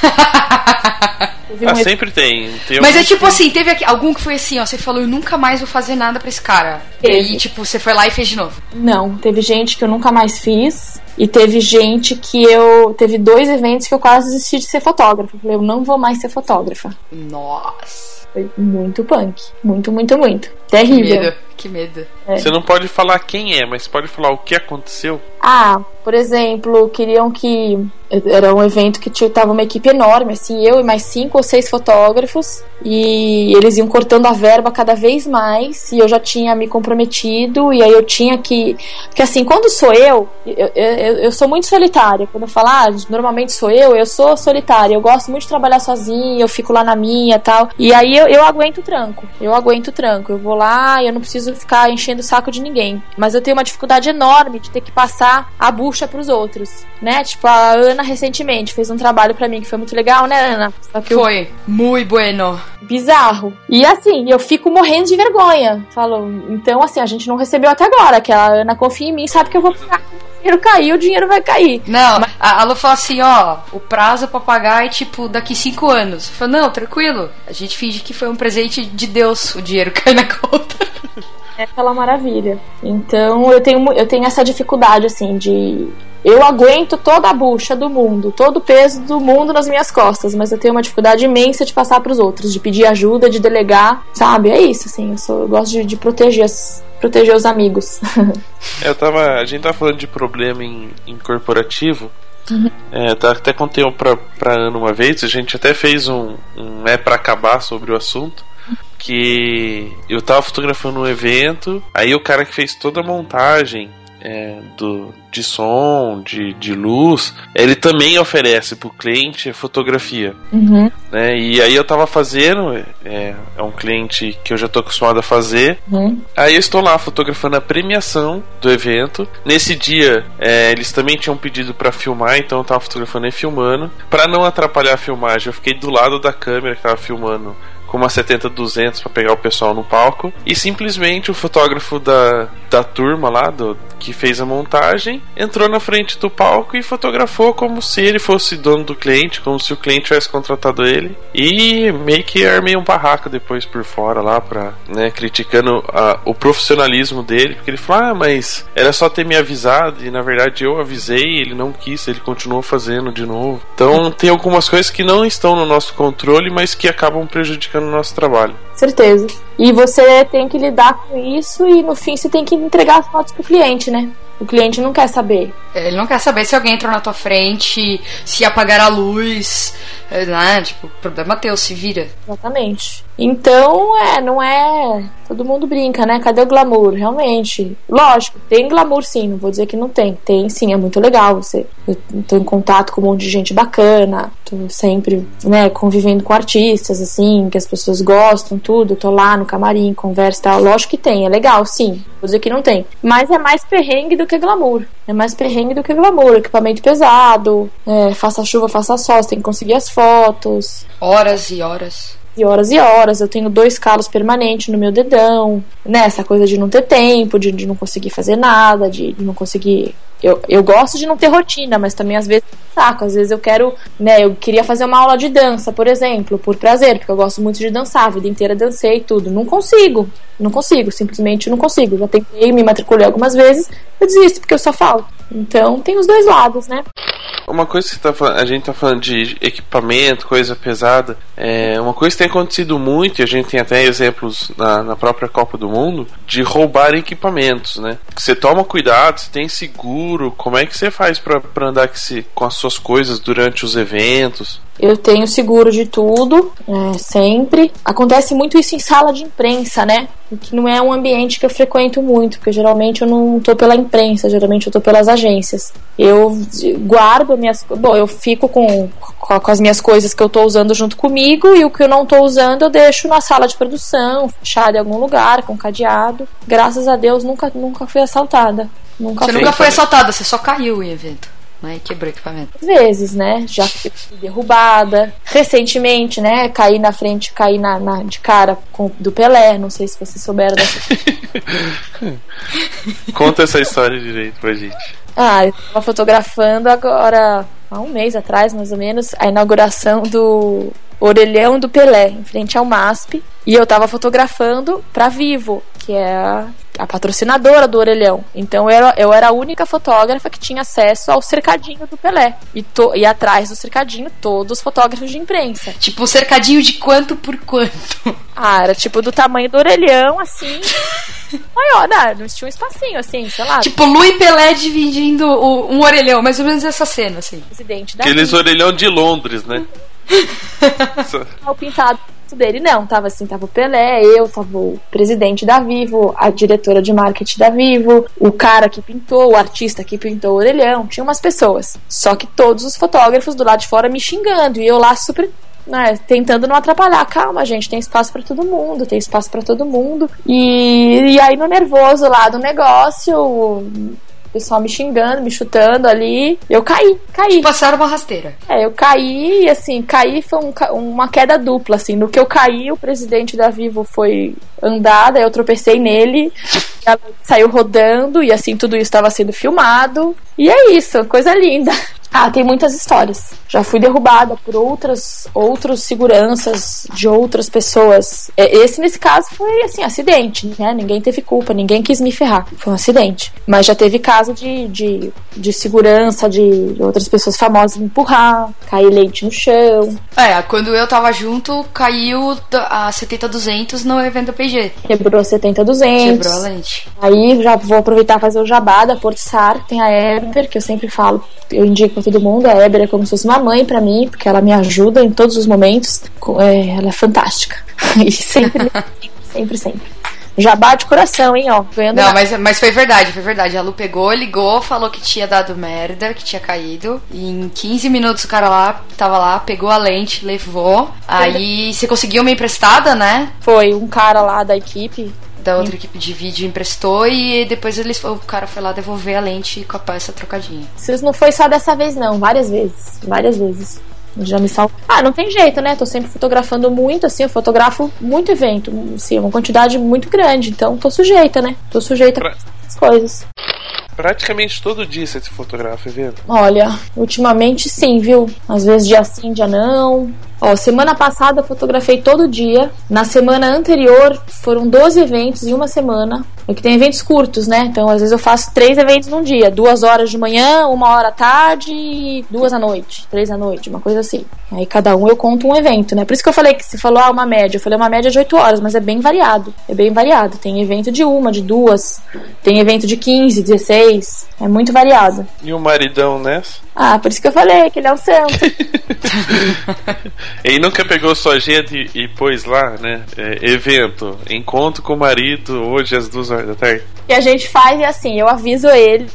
Ah, sempre tem. tem Mas é tipo que- assim, teve aqui- algum que foi assim, ó, você falou, eu nunca mais vou fazer nada pra esse cara. E Teve. aí, tipo, você foi lá e fez de novo. Não, teve gente que eu nunca mais fiz. E teve gente que eu. Teve dois eventos que eu quase desisti de ser fotógrafa. Eu falei, eu não vou mais ser fotógrafa. Nossa. Foi muito punk. Muito, muito, muito. Que Terrível. medo, que medo. Você não pode falar quem é, mas pode falar o que aconteceu. Ah, por exemplo, queriam que. Era um evento que tinha, tava uma equipe enorme, assim, eu e mais cinco ou seis fotógrafos, e eles iam cortando a verba cada vez mais, e eu já tinha me comprometido, e aí eu tinha que. Porque assim, quando sou eu, eu, eu, eu sou muito solitária. Quando eu falo, ah, normalmente sou eu, eu sou solitária, eu gosto muito de trabalhar sozinha, eu fico lá na minha tal. E aí eu, eu aguento o tranco, eu aguento o tranco, eu vou lá e eu não preciso ficar enchendo o saco de ninguém. Mas eu tenho uma dificuldade enorme de ter que passar a bucha pros outros, né? Tipo, a Ana recentemente fez um trabalho pra mim que foi muito legal, né, Ana? Que eu Foi. Muito bueno. bizarro. E assim, eu fico morrendo de vergonha. Falo, então assim, a gente não recebeu até agora, que a Ana confia em mim, sabe que eu vou. O dinheiro caiu, o dinheiro vai cair. Não, a, a Lu falou assim, ó, o prazo pra pagar é tipo daqui cinco anos. Falei, não, tranquilo. A gente finge que foi um presente de Deus o dinheiro cair na conta. É aquela maravilha. Então eu tenho, eu tenho essa dificuldade, assim, de. Eu aguento toda a bucha do mundo, todo o peso do mundo nas minhas costas, mas eu tenho uma dificuldade imensa de passar pros outros, de pedir ajuda, de delegar, sabe? É isso, assim, eu, sou, eu gosto de, de proteger, as- proteger os amigos. Eu tava. A gente tava falando de problema em, em corporativo. É, tá- até contei um pra, pra Ana uma vez, a gente até fez um, um É Pra Acabar sobre o assunto. Que eu tava fotografando um evento, aí o cara que fez toda a montagem é, do, de som, de, de luz, ele também oferece pro cliente fotografia. Uhum, Né? E aí eu tava fazendo, é, é um cliente que eu já tô acostumado a fazer, uhum. Aí eu estou lá fotografando a premiação do evento. Nesse dia, é, eles também tinham pedido pra filmar, então eu tava fotografando e filmando. Pra não atrapalhar a filmagem, eu fiquei do lado da câmera que tava filmando com uma 70-200 para pegar o pessoal no palco. E simplesmente o fotógrafo da, da turma lá, do, que fez a montagem, entrou na frente do palco e fotografou como se ele fosse dono do cliente, como se o cliente tivesse contratado ele. E meio que armei um barraco depois por fora lá, pra, né, criticando a, o profissionalismo dele, porque ele falou: ah, mas era só ter me avisado, e na verdade eu avisei, ele não quis, ele continuou fazendo de novo. Então tem algumas coisas que não estão no nosso controle, mas que acabam prejudicando o nosso trabalho. Certeza. E você tem que lidar com isso e no fim você tem que entregar as fotos pro cliente, né? O cliente não quer saber. Ele não quer saber se alguém entrou na tua frente, se apagar a luz, né? Tipo, problema teu, se vira. Exatamente. Então, é, não é. Todo mundo brinca, né? Cadê o glamour? Realmente. Lógico, tem glamour sim, não vou dizer que não tem. Tem sim, é muito legal. Você, tô em contato com um monte de gente bacana, tô sempre, né, convivendo com artistas, assim, que as pessoas gostam, tudo. Tô lá no camarim, conversa e tal. Lógico que tem, é legal, sim. Vou dizer que não tem. Mas é mais perrengue do que glamour. É mais perrengue do que glamour. Equipamento pesado, é, faça chuva, faça sol, você tem que conseguir as fotos. Horas e horas e horas e horas. Eu tenho dois calos permanentes no meu dedão, né? Essa coisa de não ter tempo, de, de não conseguir fazer nada, de, de não conseguir. Eu, eu gosto de não ter rotina, mas também às vezes saco. Às vezes eu quero, né? Eu queria fazer uma aula de dança, por exemplo, por prazer, porque eu gosto muito de dançar, a vida inteira dancei e tudo. Não consigo, não consigo, simplesmente não consigo. Já tentei, me matriculei algumas vezes, eu desisto porque eu só falto. Então tem os dois lados, né? Uma coisa que tá, a gente tá falando de equipamento, coisa pesada, é uma coisa que tem acontecido muito, e a gente tem até exemplos na, na própria Copa do Mundo, de roubar equipamentos, né? Você toma cuidado, você tem seguro, como é que você faz para andar com as suas coisas durante os eventos? Eu tenho seguro de tudo, é, sempre. Acontece muito isso em sala de imprensa, né? Que não é um ambiente que eu frequento muito, porque geralmente eu não tô pela imprensa, geralmente eu tô pelas agências. Eu guardo minhas. Bom, eu fico com, com as minhas coisas que eu tô usando junto comigo e o que eu não tô usando eu deixo na sala de produção, fechado em algum lugar, com cadeado. Graças a Deus nunca, nunca fui assaltada. Nunca você nunca foi assaltada, você só caiu em evento né? E quebrou equipamento. Às vezes, né? Já fui derrubada. Recentemente, né? Caí na frente, caí na, na de cara com, do Pelé. Não sei se vocês souberam dessa. Conta essa história direito pra gente. Ah, eu tava fotografando agora, há um mês atrás, mais ou menos, a inauguração do orelhão do Pelé, em frente ao MASP. E eu tava fotografando pra Vivo, que é a, a patrocinadora do orelhão. Então eu era, eu era a única fotógrafa que tinha acesso ao cercadinho do Pelé. E, to, e atrás do cercadinho, todos os fotógrafos de imprensa. Tipo, o cercadinho de quanto por quanto? Ah, era tipo do tamanho do orelhão, assim. Maior, né? Não tinha um espacinho, assim, sei lá. Tipo, Lu e Pelé dividindo o, um orelhão, mais ou menos essa cena, assim. Presidente da Aqueles orelhão de Londres, né? O pintado dele não, tava assim, tava o Pelé, eu, tava o presidente da Vivo, a diretora de marketing da Vivo, o cara que pintou, o artista que pintou o orelhão, tinha umas pessoas. Só que todos os fotógrafos do lado de fora me xingando e eu lá super né, tentando não atrapalhar. Calma, gente, tem espaço para todo mundo, tem espaço para todo mundo. E, e aí no nervoso lá do negócio, pessoal me xingando, me chutando ali. Eu caí, caí. Passaram uma rasteira. É, eu caí e assim, caí foi um, uma queda dupla, assim. No que eu caí, o presidente da Vivo foi andar, daí eu tropecei nele, ela saiu rodando e assim tudo isso estava sendo filmado. E é isso, coisa linda. Ah, tem muitas histórias. Já fui derrubada por outras outros seguranças de outras pessoas. É, esse nesse caso foi assim, acidente, né? Ninguém teve culpa, ninguém quis me ferrar. Foi um acidente. Mas já teve caso de, de, de segurança, de outras pessoas famosas me empurrar, cair leite no chão. É, quando eu tava junto, caiu a 70-200 no evento PG. Quebrou a 70-200. Quebrou a lente. Aí já vou aproveitar e fazer o jabá da Portsar. Tem a Eber, que eu sempre falo, eu indico pra todo mundo. A Eber é como se fosse uma mãe para mim, porque ela me ajuda em todos os momentos. É, ela é fantástica. e sempre, sempre, sempre. Jabá de coração, hein, ó. Ganhando Não, mas, mas foi verdade, foi verdade. A Lu pegou, ligou, falou que tinha dado merda, que tinha caído. E em 15 minutos o cara lá tava lá, pegou a lente, levou. Aí você conseguiu uma emprestada, né? Foi um cara lá da equipe da outra equipe de vídeo emprestou e depois eles, o cara foi lá devolver a lente com a peça trocadinha. Isso não foi só dessa vez, não, várias vezes. Várias vezes. Já me. Ah, não tem jeito, né? Tô sempre fotografando muito, assim, eu fotografo muito evento, assim, uma quantidade muito grande, então tô sujeita, né? Tô sujeita Pra- a coisas. Praticamente todo dia você se fotografa, evento. Olha, ultimamente sim, viu? Às vezes dia sim, dia não. Ó, semana passada eu fotografei todo dia. Na semana anterior foram 12 eventos em uma semana. É que tem eventos curtos, né? Então às vezes eu faço três eventos num dia. Duas horas de manhã, uma hora à tarde duas à noite. Três à noite, uma coisa assim. Aí cada um eu conto um evento, né? Por isso que eu falei que você falou, ah, uma média. Eu falei uma média de 8 horas, mas é bem variado. É bem variado. Tem evento de uma, de duas. Tem evento de 15, 16. É muito variado. E o maridão nessa? Ah, por isso que eu falei que ele é o santo. Ele nunca pegou sua agenda e, e pôs lá, né? É, evento, encontro com o marido hoje às duas horas da tarde. que a gente faz é assim, eu aviso ele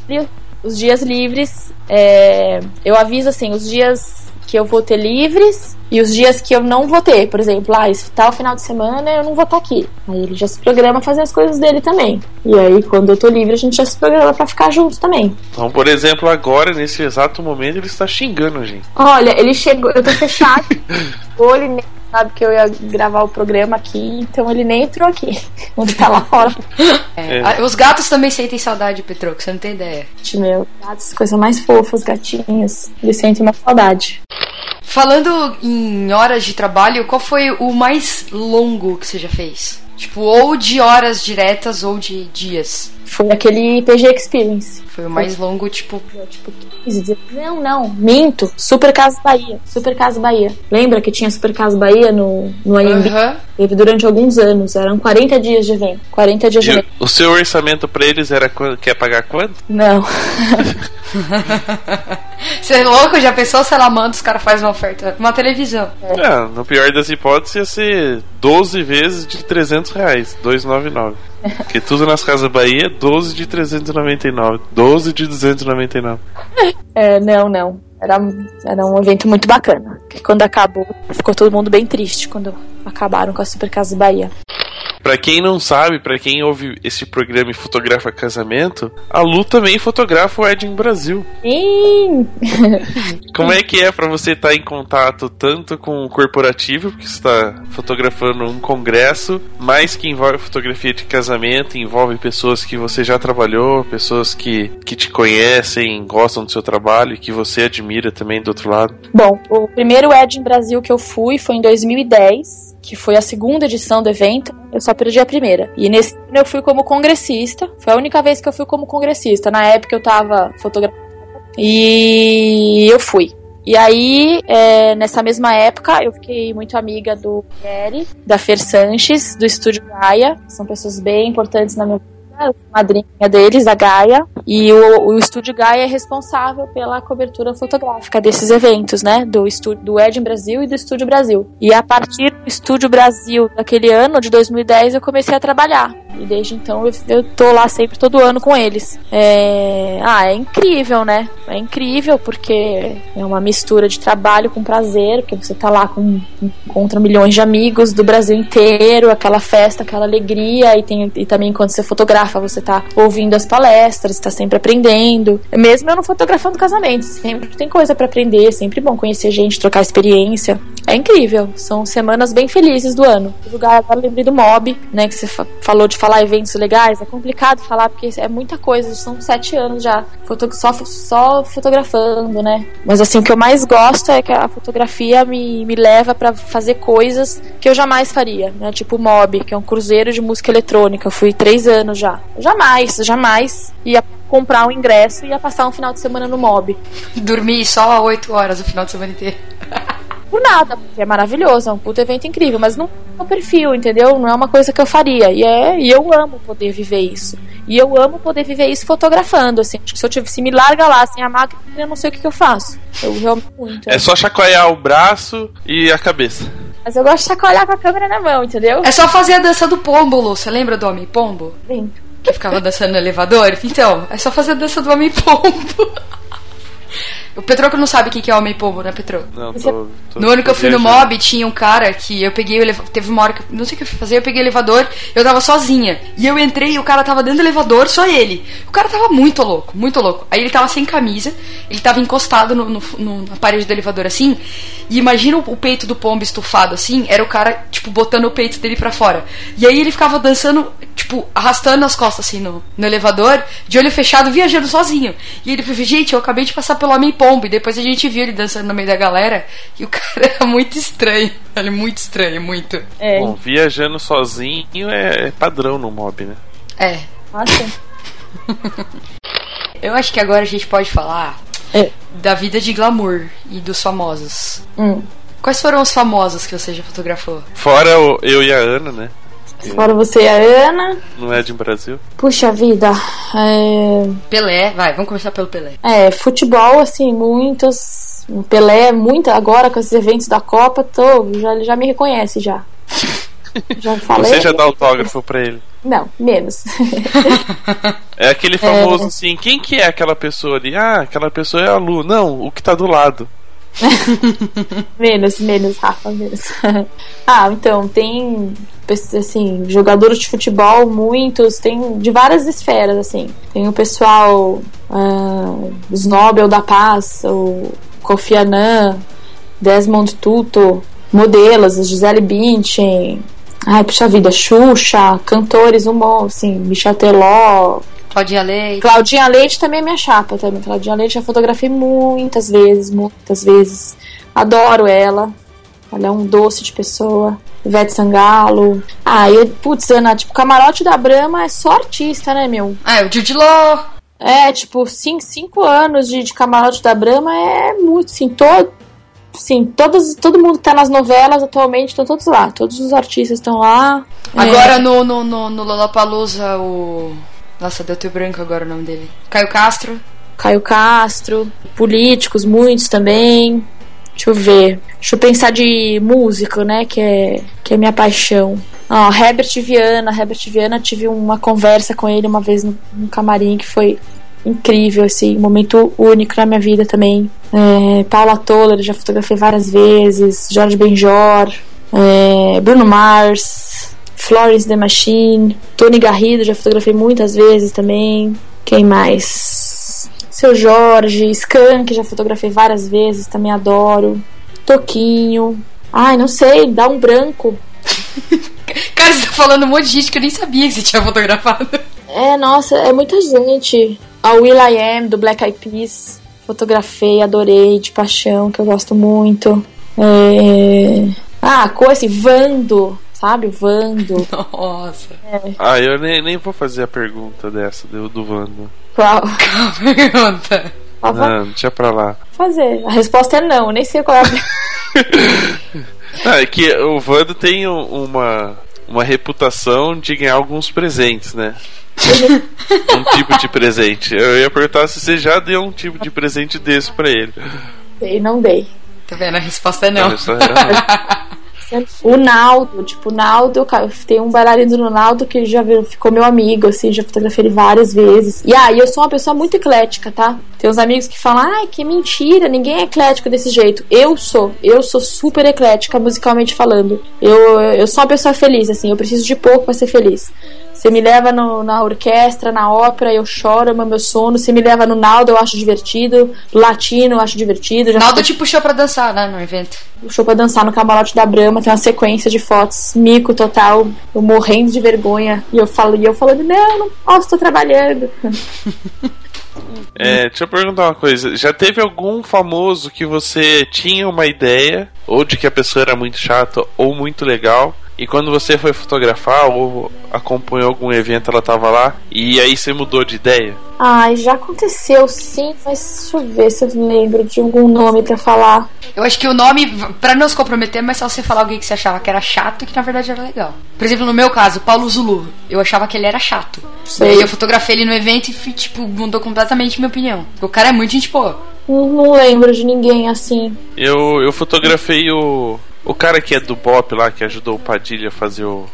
os dias livres, é, eu aviso assim, os dias que eu vou ter livres e os dias que eu não vou ter. Por exemplo, ah, esse tal final de semana eu não vou estar aqui. Aí ele já se programa a fazer as coisas dele também. E aí, quando eu tô livre, a gente já se programa pra ficar junto também. Então, por exemplo, agora, nesse exato momento, ele está xingando a gente. Olha, ele chegou, eu tô fechado, nem sabe que eu ia gravar o programa aqui, então ele nem entrou aqui. Ele tá lá fora. É, É. Os gatos também sentem saudade, Petro, que você não tem ideia. Meu, gatos, coisa mais fofa, os gatinhos. Eles sentem uma saudade. Falando em horas de trabalho, qual foi o mais longo que você já fez? Tipo, ou de horas diretas ou de dias. Foi aquele PG Experience. Foi o mais longo, tipo. Tipo, 15, 16. Não, não, minto. Super Casa Bahia. Super Casa Bahia. Lembra que tinha Super Casa Bahia no, no AMB? Aham. Teve durante alguns anos. Eram 40 dias de evento. 40 dias de E o- evento. o seu orçamento pra eles era? Quer pagar quanto? Não. Você é louco? Já pensou se ela manda, os caras fazem uma oferta? Uma televisão. Ah, no pior das hipóteses ia ser 12 vezes de 300 reais, 299. Porque tudo nas Casas Bahia é 12 de 399, 12 de 299. É, não, não. Era, era um evento muito bacana. Que quando acabou, ficou todo mundo bem triste quando acabaram com a Super Casa Bahia. Pra quem não sabe, pra quem ouve esse programa e fotografa casamento, a Lu também fotografa o Wedding Brasil. Sim! Como é que é pra você estar em contato tanto com o corporativo, porque você está fotografando um congresso, mas que envolve fotografia de casamento, envolve pessoas que você já trabalhou, pessoas que, que te conhecem, gostam do seu trabalho e que você admira também do outro lado? Bom, o primeiro Wedding Brasil que eu fui foi em 2010, que foi a segunda edição do evento. Eu só perdi a primeira. E nesse ano eu fui como congressista. Foi a única vez que eu fui como congressista. Na época eu tava fotografando. E eu fui. E aí, é, nessa mesma época, eu fiquei muito amiga do Pierre, da Fer Sanches, do Estúdio Gaia. São pessoas bem importantes na minha vida. Fui madrinha deles, a Gaia. E o, o Estúdio Gaia é responsável pela cobertura fotográfica desses eventos, né? Do, estúdio, do Edin Brasil e do Estúdio Brasil. E a partir do Estúdio Brasil daquele ano, de 2010, eu comecei a trabalhar. E desde então eu, eu tô lá sempre todo ano com eles. É... Ah, é incrível, né? É incrível porque é uma mistura de trabalho com prazer, porque você tá lá com encontra milhões de amigos do Brasil inteiro, aquela festa, aquela alegria, e, tem, e também quando você fotografa, você tá ouvindo as palestras, tá sempre aprendendo. Mesmo eu não fotografando casamentos, sempre tem coisa para aprender, sempre bom conhecer gente, trocar experiência. É incrível, são semanas bem felizes do ano. O lugar agora lembrei do Mob, né, que você fa falou de falar eventos legais, é complicado falar porque é muita coisa, são sete anos já só, só fotografando, né. Mas assim, o que eu mais gosto é que a fotografia me, me leva para fazer coisas que eu jamais faria, né, tipo o Mob, que é um cruzeiro de música eletrônica, eu fui três anos já. Jamais, jamais ia comprar um ingresso e ia passar um final de semana no Mob. Dormir só 8 horas o final de semana inteiro. Por nada, porque é maravilhoso, é um puto evento incrível, mas não é o perfil, entendeu? Não é uma coisa que eu faria. E, é, e eu amo poder viver isso. E eu amo poder viver isso fotografando, assim. Acho que se eu tivesse, se me larga lá sem a máquina, eu não sei o que, que eu faço. Eu realmente muito. É só chacoalhar o braço e a cabeça. Mas eu gosto de chacoalhar com a câmera na mão, entendeu? É só fazer a dança do pombo, Lu. Você lembra do homem pombo? Sim. Que ficava dançando no elevador? Então, é só fazer a dança do homem pombo. O Petroco não sabe o que é homem pombo, né, Petro? Não, tô, tô- No ano que eu fui no mob, tinha um cara que eu peguei o elevador. Teve uma hora que. eu- Não sei o que eu fui fazer, eu peguei o elevador, eu tava sozinha. E eu entrei e o cara tava dentro do elevador, só ele. O cara tava muito louco, muito louco. Aí ele tava sem camisa, ele tava encostado no, no- no- na parede do elevador assim. E imagina o, o peito do pombo estufado assim, era o cara, tipo, botando o peito dele pra fora. E aí ele ficava dançando, tipo, arrastando as costas assim no, no elevador, de olho fechado, viajando sozinho. E ele falou, gente, eu acabei de passar pelo Homem Pombo. E depois a gente viu ele dançando no meio da galera. E o cara era muito estranho. Ele é muito estranho, muito. É. Bom, viajando sozinho é, é padrão no mob, né? É. Nossa. Eu acho que agora a gente pode falar É. da vida de glamour e dos famosos. Hum. Quais foram os famosos que você já fotografou? Fora o- eu e a Ana, né? Fora você e a Ana. No Ed Brasil. Puxa vida. É, Pelé, vai, vamos começar pelo Pelé. é, futebol, assim, muitos. Pelé, muito agora com esses eventos da Copa, tô, já, ele já me reconhece já. Já falei. Você já dá autógrafo pra ele. Não, menos. É aquele famoso assim, quem que é aquela pessoa ali? Ah, aquela pessoa é a Lu. Não, o que tá do lado. menos, menos, Rafa, menos. ah, então, tem assim, jogadores de futebol, muitos, tem de várias esferas, assim. Tem o pessoal, ah, os Nobel da Paz, o Kofi Annan, Desmond Tutu, modelos, Gisele Bündchen, ai, puxa vida, Xuxa, cantores, um monte, assim, Michel Teló, Claudinha Leite. Claudinha Leite também é minha chapa também. Claudinha Leite já fotografei muitas vezes, muitas vezes. Adoro ela. Ela é um doce de pessoa. Ivete Sangalo. Ah, e, putz, Ana, tipo, camarote da Brahma é só artista, né, meu? Ah, é o Jude Law. É, tipo, cinco, cinco anos de, de camarote da Brahma é muito, assim, todo. Sim, todos, todo mundo que tá nas novelas atualmente estão todos lá. Todos os artistas estão lá. Agora no, no, no, no Lollapalooza, o... Nossa, deu teu branco agora o nome dele. Caio Castro. Caio Castro, políticos, muitos também. Deixa eu ver. Deixa eu pensar de músico, né? Que é, que é minha paixão. Ó, Herbert Viana. Herbert Viana, tive uma conversa com ele uma vez no, no camarim que foi incrível, assim, momento único na minha vida também. É, Paula Toller, já fotografei várias vezes. Jorge Benjor. É, Bruno Mars. Florence The Machine. Tony Garrido, já fotografei muitas vezes também. Quem mais? Seu Jorge, Skank, já fotografei várias vezes, também adoro. Toquinho. Ai, não sei, dá um branco. Cara, você tá falando um monte de gente que eu nem sabia que você tinha fotografado. É, nossa, é muita gente. A Will I Am, do Black Eyed Peas. Fotografei, adorei, de paixão, que eu gosto muito. É... Ah, coisa assim, Vando, sabe? O Vando. Nossa. Ah, eu nem, nem vou fazer a pergunta dessa do, do Wanda. Qual? Pergunta. Qual vai Não, deixa pra lá. fazer? A resposta é não, nem sei qual é a Ah, é que o Wanda tem um- uma, uma reputação de ganhar alguns presentes, né? um tipo de presente. Eu ia perguntar se você já deu um tipo de presente desse pra ele. Sei, não dei. Tá vendo? A resposta é não. Olha só, realmente. O Naldo, tipo, o Naldo, tem um bailarino do Naldo que já ficou meu amigo, assim, já fotografei ele várias vezes. E aí, eu sou uma pessoa muito eclética, tá? Tem uns amigos que falam, ai, que mentira, ninguém é eclético desse jeito. Eu sou, eu sou super eclética, musicalmente falando. Eu, eu sou uma pessoa feliz, assim, eu preciso de pouco pra ser feliz. Você me leva no- na orquestra, na ópera, eu choro, amo meu sono. Você me leva no Naldo, eu acho divertido. Latino, eu acho divertido. Já Naldo te puxou pra dançar, né, no evento. show pra dançar no camarote da Brahma, tem uma sequência de fotos, mico total, eu morrendo de vergonha. E eu falo, e eu falando, não, não posso, tô trabalhando. É, deixa eu perguntar uma coisa. Já teve algum famoso que você tinha uma ideia, ou de que a pessoa era muito chata ou muito legal, e quando você foi fotografar ou acompanhou algum evento, ela tava lá, e aí você mudou de ideia? Ai, já aconteceu sim, mas deixa eu ver se eu lembro de algum nome pra falar. Eu acho que o nome, pra não se comprometer, mais só você falar alguém que você achava que era chato e que na verdade era legal. Por exemplo, no meu caso, Paulo Zulu. Eu achava que ele era chato. Sei. E aí eu fotografei ele no evento e, fui, tipo, mudou completamente minha opinião. O cara é muito gente boa. Não, não lembro de ninguém assim. Eu, eu fotografei o, o cara que é do Bop lá, que ajudou o Padilha a fazer o,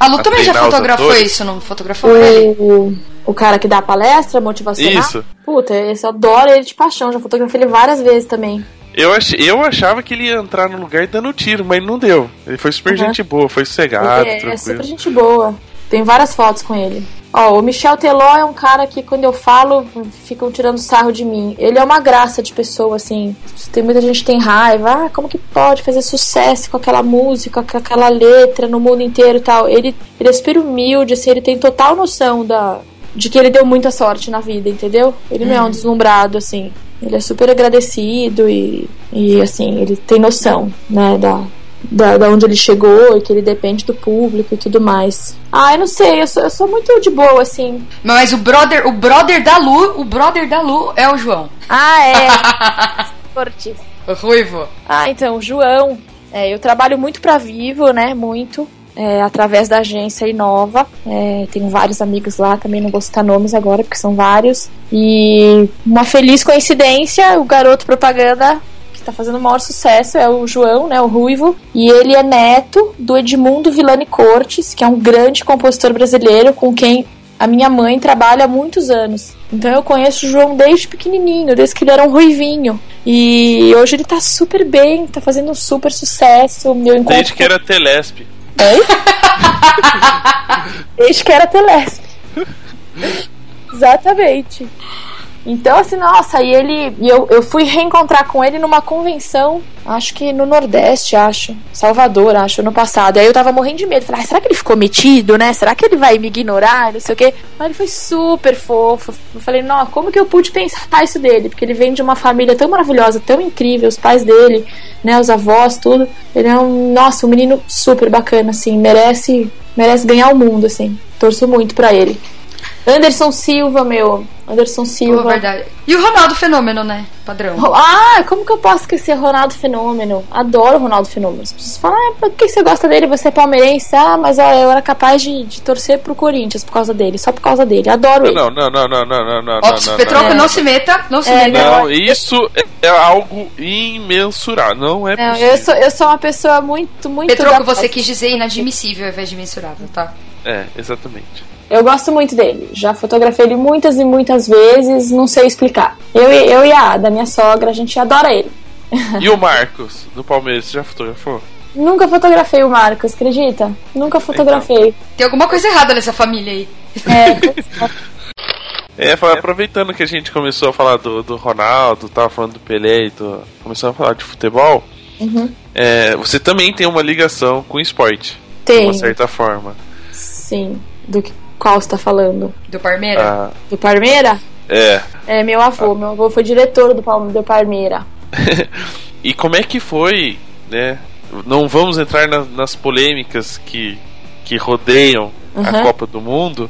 A Lu também já fotografou isso, não fotografou ele? O, o cara que dá a palestra motivacional. Isso. Puta, esse eu adoro ele de paixão. Já fotografei ele várias vezes também. Eu, ach, eu achava que ele ia entrar no lugar dando tiro, mas não deu. Ele foi super Uhum. gente boa, foi sossegado, ele é, é tranquilo. super gente boa. Tem várias fotos com ele. Ó, o Michel Teló é um cara que quando eu falo, ficam tirando sarro de mim. Ele é uma graça de pessoa, assim. Tem muita gente que tem raiva. Ah, como que pode fazer sucesso com aquela música, com aquela letra no mundo inteiro e tal. Ele, ele é super humilde, assim, ele tem total noção da, de que ele deu muita sorte na vida, entendeu? Ele não é um deslumbrado, assim. Ele é super agradecido e, e assim, ele tem noção, né, da, da, da onde ele chegou e que ele depende do público e tudo mais. Ah, eu não sei, eu sou, eu sou muito de boa, assim. Mas o brother, o brother da Lu, o brother da Lu é o João. Ah, é. Cortes. O Ruivo. Ah, então, João. É, eu trabalho muito pra Vivo, né? Muito. é, através da agência Inova. É, tenho vários amigos lá, também não vou citar nomes agora, porque são vários. E uma feliz coincidência, o garoto propaganda tá fazendo o maior sucesso é o João, né? O Ruivo. E ele é neto do Edmundo Villani Cortes, que é um grande compositor brasileiro com quem a minha mãe trabalha há muitos anos. Então eu conheço o João desde pequenininho, desde que ele era um ruivinho. E hoje ele tá super bem, tá fazendo um super sucesso. Meu encontro Desde que era Telesp. Oi? Desde que era Telesp. Exatamente. Então, assim, nossa, e ele. E eu, eu fui reencontrar com ele numa convenção, acho que no Nordeste, acho. Salvador, acho, ano passado. Aí eu tava morrendo de medo. Falei, ah, será que ele ficou metido, né? Será que ele vai me ignorar? Não sei o quê. Mas ele foi super fofo. Eu falei, não, como que eu pude pensar isso dele? Porque ele vem de uma família tão maravilhosa, tão incrível, os pais dele, né? Os avós, tudo. Ele é um, nossa, um menino super bacana, assim. Merece, merece ganhar o mundo, assim. Torço muito pra ele. Anderson Silva, meu. Anderson Silva. verdade. E o Ronaldo Fenômeno, né? Padrão. Ah, como que eu posso esquecer Ronaldo Fenômeno? Adoro Ronaldo Fenômeno. As pessoas falam, ah, por que você gosta dele? Você é palmeirense? Ah, mas ó, eu era capaz de, de torcer pro Corinthians por causa dele, só por causa dele. Adoro ele. Não, não, não, não, não, não, não, Ó, não, não, Petroca, não. não se meta, não se É, meta. Não, isso é- algo imensurável. Não é Não, possível. eu sou, eu sou uma pessoa muito, muito. Petroca, da você quis dizer inadmissível ao invés de mensurável, tá? É, exatamente. Eu gosto muito dele. Já fotografei ele muitas e muitas vezes, não sei explicar. Eu, e- eu e a Ada, minha sogra, a gente adora ele. E o Marcos, do Palmeiras, você já fotografou? Nunca fotografei o Marcos, acredita? Nunca fotografei. Tem alguma coisa errada nessa família aí. É, É, aproveitando que a gente começou a falar do, do Ronaldo, tava falando do Pelé e do, começou a falar de futebol, Uhum. é, você também tem uma ligação com o esporte, de tem. uma certa forma. Sim. Do que qual você tá falando? Do Parmeira? Ah, Do Parmeira? é. É, meu avô. Meu avô foi diretor do, Palme- do Parmeira. e como é que foi, né? Não vamos entrar na- nas polêmicas que, que rodeiam a Uhum. Copa do Mundo.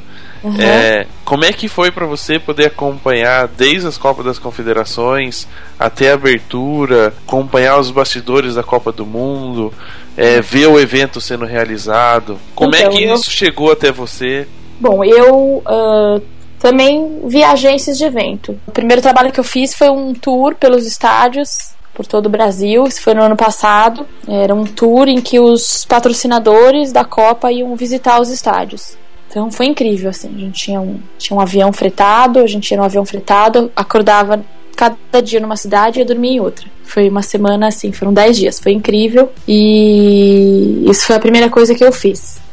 É, como é que foi pra você poder acompanhar desde as Copas das Confederações até a abertura, acompanhar os bastidores da Copa do Mundo, é, ver o evento sendo realizado? Como é Então, que eu- isso chegou até você? Bom, eu ah, também vi agências de evento. O primeiro trabalho que eu fiz foi um tour pelos estádios por todo o Brasil. Isso foi no ano passado. Era um tour em que os patrocinadores da Copa iam visitar os estádios. Então foi incrível, assim. A gente tinha um, tinha um avião fretado, a gente ia no avião fretado, acordava cada dia numa cidade e ia dormir em outra. Foi uma semana assim, foram 10 dias, foi incrível. E isso foi a primeira coisa que eu fiz.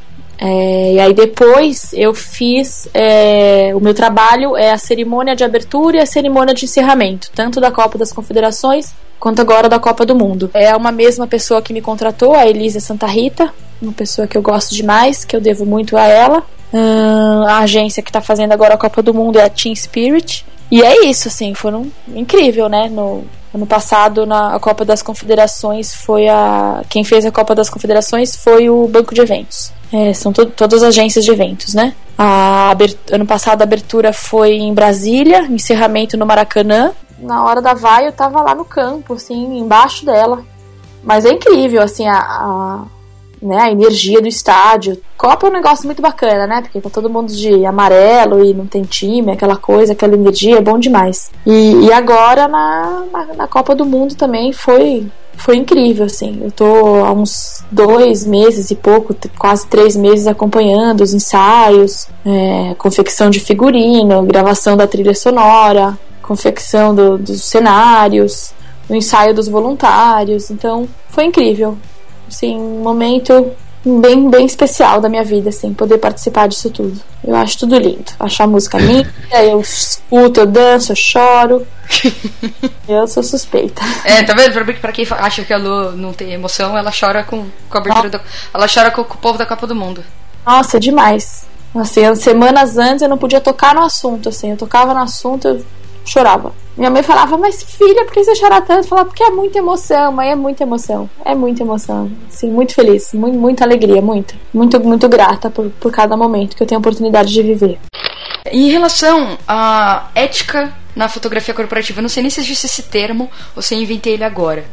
É, e aí depois eu fiz é, o meu trabalho é a cerimônia de abertura e a cerimônia de encerramento, tanto da Copa das Confederações quanto agora da Copa do Mundo. É uma mesma pessoa que me contratou, a Elisa Santa Rita, uma pessoa que eu gosto demais, que eu devo muito a ela. Ahn, a agência que está fazendo agora a Copa do Mundo é a Team Spirit. E é isso, assim, foram incrível, né? No ano passado, na Copa das Confederações, foi a. Quem fez a Copa das Confederações foi o Banco de Eventos. É, são to todas as agências de eventos, né? A ano passado a abertura foi em Brasília, encerramento no Maracanã. Na hora da vai eu tava lá no campo, assim, embaixo dela. Mas é incrível, assim, a, a, né, a energia do estádio. Copa é um negócio muito bacana, né? Porque tá todo mundo de amarelo e não tem time, aquela coisa, aquela energia, é bom demais. E, e agora na, na, na Copa do Mundo também foi, foi incrível, assim. Eu tô há uns dois meses e pouco, quase três meses acompanhando os ensaios, é, confecção de figurino, gravação da trilha sonora, confecção do, dos cenários, o ensaio dos voluntários. Então, foi incrível. Assim, um momento bem, bem especial da minha vida, assim, poder participar disso tudo. Eu acho tudo lindo. Acho a música linda, eu escuto, eu danço, eu choro. eu sou suspeita. É, tá vendo? Pra, pra quem acha que a Lu não tem emoção, ela chora com, com a abertura do, Ela chora com, com o povo da Copa do Mundo. Nossa, é demais. Assim, semanas antes eu não podia tocar no assunto, assim. Eu tocava no assunto, eu chorava. Minha mãe falava, mas filha, por que você chora tanto? Eu falava, porque é muita emoção, mãe, é muita emoção. É muita emoção. Sim, muito feliz, muito, muita alegria, muita. Muito, muito grata por, por cada momento que eu tenho a oportunidade de viver. Em relação à ética na fotografia corporativa, eu não sei nem se existe esse termo ou se eu inventei ele agora.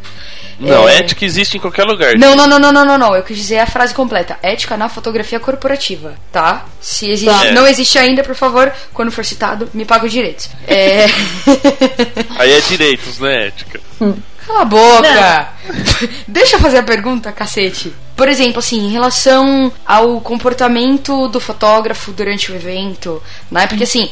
Não, é... ética existe em qualquer lugar. Não, não, não, não, não, não, não. Eu quis dizer a frase completa. Ética na fotografia corporativa, tá? Se existe, é. não existe ainda, por favor, quando for citado, me paga os direitos. É... Aí é direitos, né, ética? Hum. Cala a boca! Deixa eu fazer a pergunta, cacete. Por exemplo, assim, em relação ao comportamento do fotógrafo durante o evento, né? Porque assim,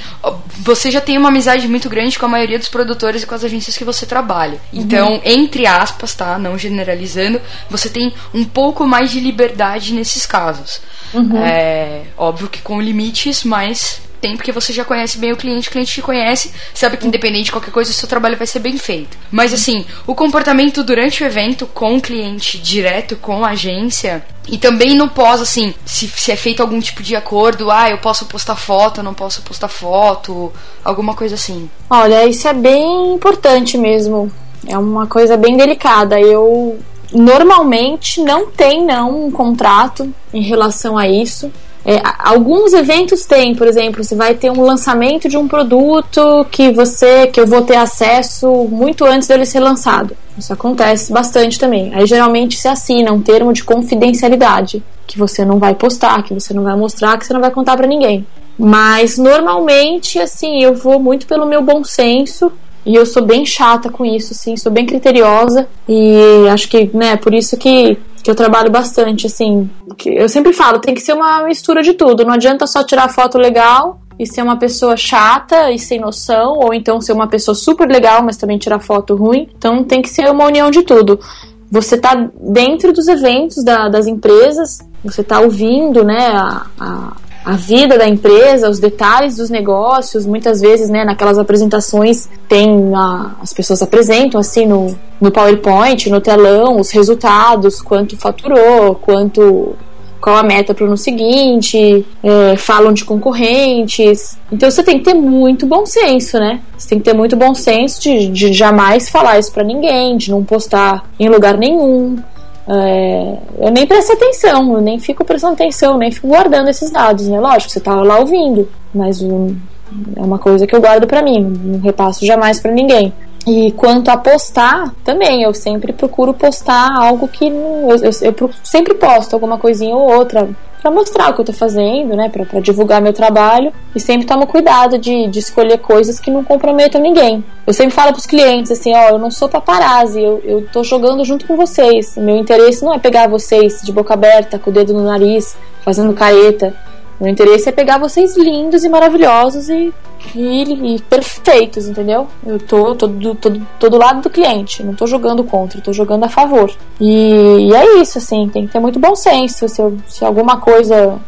você já tem uma amizade muito grande com a maioria dos produtores e com as agências que você trabalha. Uhum. Então, uhum. entre aspas, tá? Não generalizando, você tem um pouco mais de liberdade nesses casos. Uhum. É óbvio que com limites, mas tem porque você já conhece bem o cliente, o cliente te conhece, sabe que independente de qualquer coisa, o seu trabalho vai ser bem feito. Mas assim, o comportamento durante o evento com o cliente direto, com a agência, e também no pós, assim, se, se é feito algum tipo de acordo, ah, eu posso postar foto, eu não posso postar foto, alguma coisa assim. Olha, isso é bem importante mesmo. É uma coisa bem delicada. Eu normalmente não tem não um contrato em relação a isso. É, alguns eventos têm, por exemplo, você vai ter um lançamento de um produto que você, que eu vou ter acesso muito antes dele ser lançado. Isso acontece bastante também. Aí geralmente se assina um termo de confidencialidade que você não vai postar, que você não vai mostrar, que você não vai contar para ninguém. Mas normalmente, assim, eu vou muito pelo meu bom senso e eu sou bem chata com isso, assim, sou bem criteriosa e acho que, né, por isso que que eu trabalho bastante, assim. Eu sempre falo, tem que ser uma mistura de tudo. Não adianta só tirar foto legal e ser uma pessoa chata e sem noção, ou então ser uma pessoa super legal, mas também tirar foto ruim. Então tem que ser uma união de tudo. Você tá dentro dos eventos da, das empresas, você tá ouvindo, né, a a vida da empresa, os detalhes dos negócios. Muitas vezes, né, naquelas apresentações, tem a, as pessoas apresentam assim no, no PowerPoint, no telão, os resultados, quanto faturou, quanto qual a meta para o ano seguinte, é, falam de concorrentes. Então você tem que ter muito bom senso, né? Você tem que ter muito bom senso de, de jamais falar isso para ninguém, de não postar em lugar nenhum. É, eu nem presto atenção, eu nem fico prestando atenção, nem fico guardando esses dados, né? Lógico, você tá lá ouvindo, mas um, é uma coisa que eu guardo para mim, não repasso jamais para ninguém. E quanto a postar, também, eu sempre procuro postar algo que. Eu, eu, eu sempre posto alguma coisinha ou outra para mostrar o que eu tô fazendo, né? Para divulgar meu trabalho. E sempre tomo cuidado de, de escolher coisas que não comprometam ninguém. Eu sempre falo pros clientes assim: ó, eu não sou paparazzi, eu, eu tô jogando junto com vocês. Meu interesse não é pegar vocês de boca aberta, com o dedo no nariz, fazendo careta. Meu interesse é pegar vocês lindos e maravilhosos e, e, e perfeitos, entendeu? Eu tô, tô, do, tô, tô, do lado do cliente, não tô jogando contra, tô jogando a favor. E, e é isso, assim, tem que ter muito bom senso. Se, eu, se alguma coisa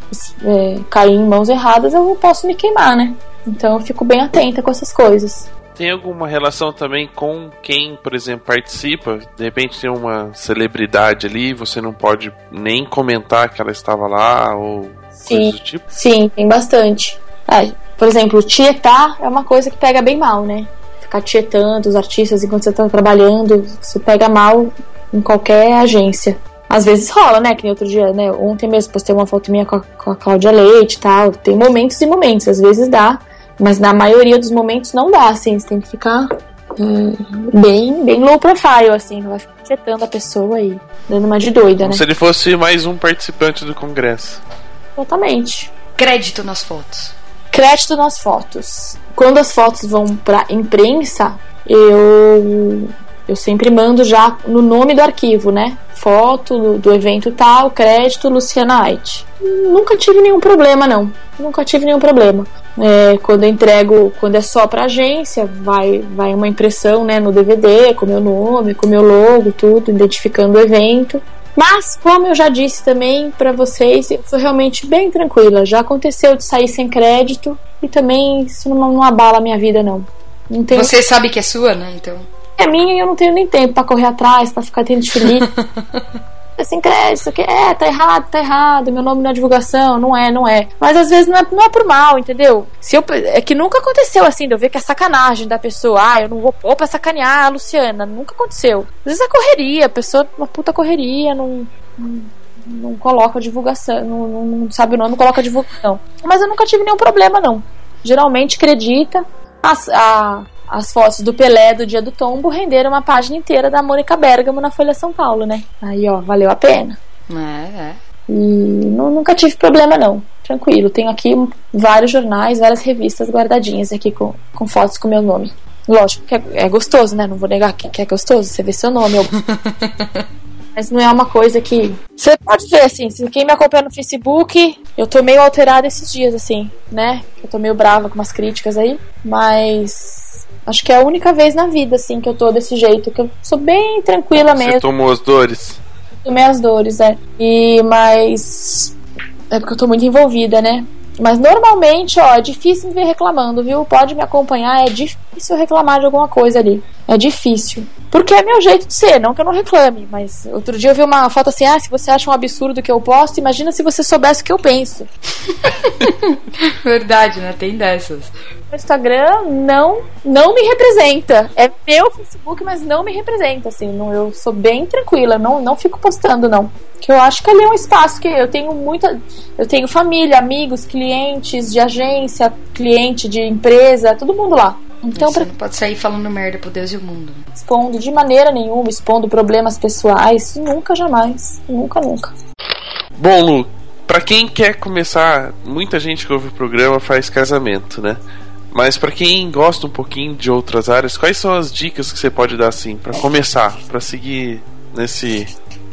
é, cair em mãos erradas, eu posso me queimar, né? Então eu fico bem atenta com essas coisas tem alguma relação também com quem, por exemplo, participa? De repente tem uma celebridade ali, você não pode nem comentar que ela estava lá ou sim, tipo? Sim, tem bastante. É, por exemplo, tietar é uma coisa que pega bem mal, né? Ficar tietando os artistas enquanto você está trabalhando, isso pega mal em qualquer agência. Às vezes rola, né? Que nem outro dia, né? Ontem mesmo postei uma foto minha com a, com a Cláudia Leite e tal. Tem momentos e momentos, às vezes dá. Mas na maioria dos momentos não dá, assim. Você tem que ficar hum, bem, bem low profile, assim. Não vai ficar tietando a pessoa aí, dando uma de doida, Como né? Se ele fosse mais um participante do congresso. Exatamente. Crédito nas fotos. Crédito nas fotos. Quando as fotos vão pra imprensa, eu Eu sempre mando já no nome do arquivo, né? Foto do, do evento tal, crédito Luciana Ait. Nunca tive nenhum problema, não. Nunca tive nenhum problema. É, quando eu entrego, quando é só pra agência, vai, vai uma impressão né, no DVD com meu nome, com meu logo, tudo, identificando o evento. Mas, como eu já disse também para vocês, eu sou realmente bem tranquila. Já aconteceu de sair sem crédito e também isso não, não abala a minha vida, não. não tenho... Você sabe que é sua, né? Então. É minha e eu não tenho nem tempo para correr atrás, para ficar tendo feliz. sem crédito, isso aqui é, tá errado, tá errado, meu nome na divulgação, não é, não é. Mas às vezes não é, não é por mal, entendeu? Se eu, é que nunca aconteceu assim, de eu ver que é sacanagem da pessoa, ah, eu não vou pôr pra sacanear a Luciana, nunca aconteceu. Às vezes é correria, a pessoa, uma puta correria, não, não, não coloca divulgação, não, não, sabe o nome, não coloca divulgação. Mas eu nunca tive nenhum problema, não. Geralmente acredita, as, a, as fotos do Pelé do dia do tombo renderam uma página inteira da Mônica Bergamo na Folha São Paulo, né? Aí, ó, valeu a pena. É, é. E não, nunca tive problema, não. Tranquilo. Tenho aqui vários jornais, várias revistas guardadinhas aqui com, com fotos com meu nome. Lógico que é, é gostoso, né? Não vou negar que, que é gostoso. Você vê seu nome. Eu... Mas não é uma coisa que. Você pode ver, assim, se quem me acompanha no Facebook, eu tô meio alterada esses dias, assim, né? Eu tô meio brava com umas críticas aí. Mas Acho que é a única vez na vida, assim, que eu tô desse jeito, que eu sou bem tranquila mesmo. Você tomou as dores? Tomei as dores, é. E, mas. É porque eu tô muito envolvida, né? Mas normalmente, ó, é difícil me ver reclamando, viu? Pode me acompanhar, é difícil reclamar de alguma coisa ali. É difícil. Porque é meu jeito de ser, não que eu não reclame. Mas outro dia eu vi uma foto assim: ah, se você acha um absurdo que eu posto, imagina se você soubesse o que eu penso. Verdade, né? Tem dessas. O Instagram não, não me representa. É meu Facebook, mas não me representa, assim. Não, eu sou bem tranquila, não, não fico postando, não. Que eu acho que ali é um espaço que eu tenho muita. Eu tenho família, amigos, clientes de agência, cliente de empresa, todo mundo lá. Então, Você pra... não pode sair falando merda pro Deus e o mundo. expondo de maneira nenhuma, expondo problemas pessoais, nunca, jamais. Nunca, nunca. Bom, Lu, pra quem quer começar, muita gente que ouve o programa faz casamento, né? Mas pra quem gosta um pouquinho de outras áreas, quais são as dicas que você pode dar assim para começar, para seguir nesse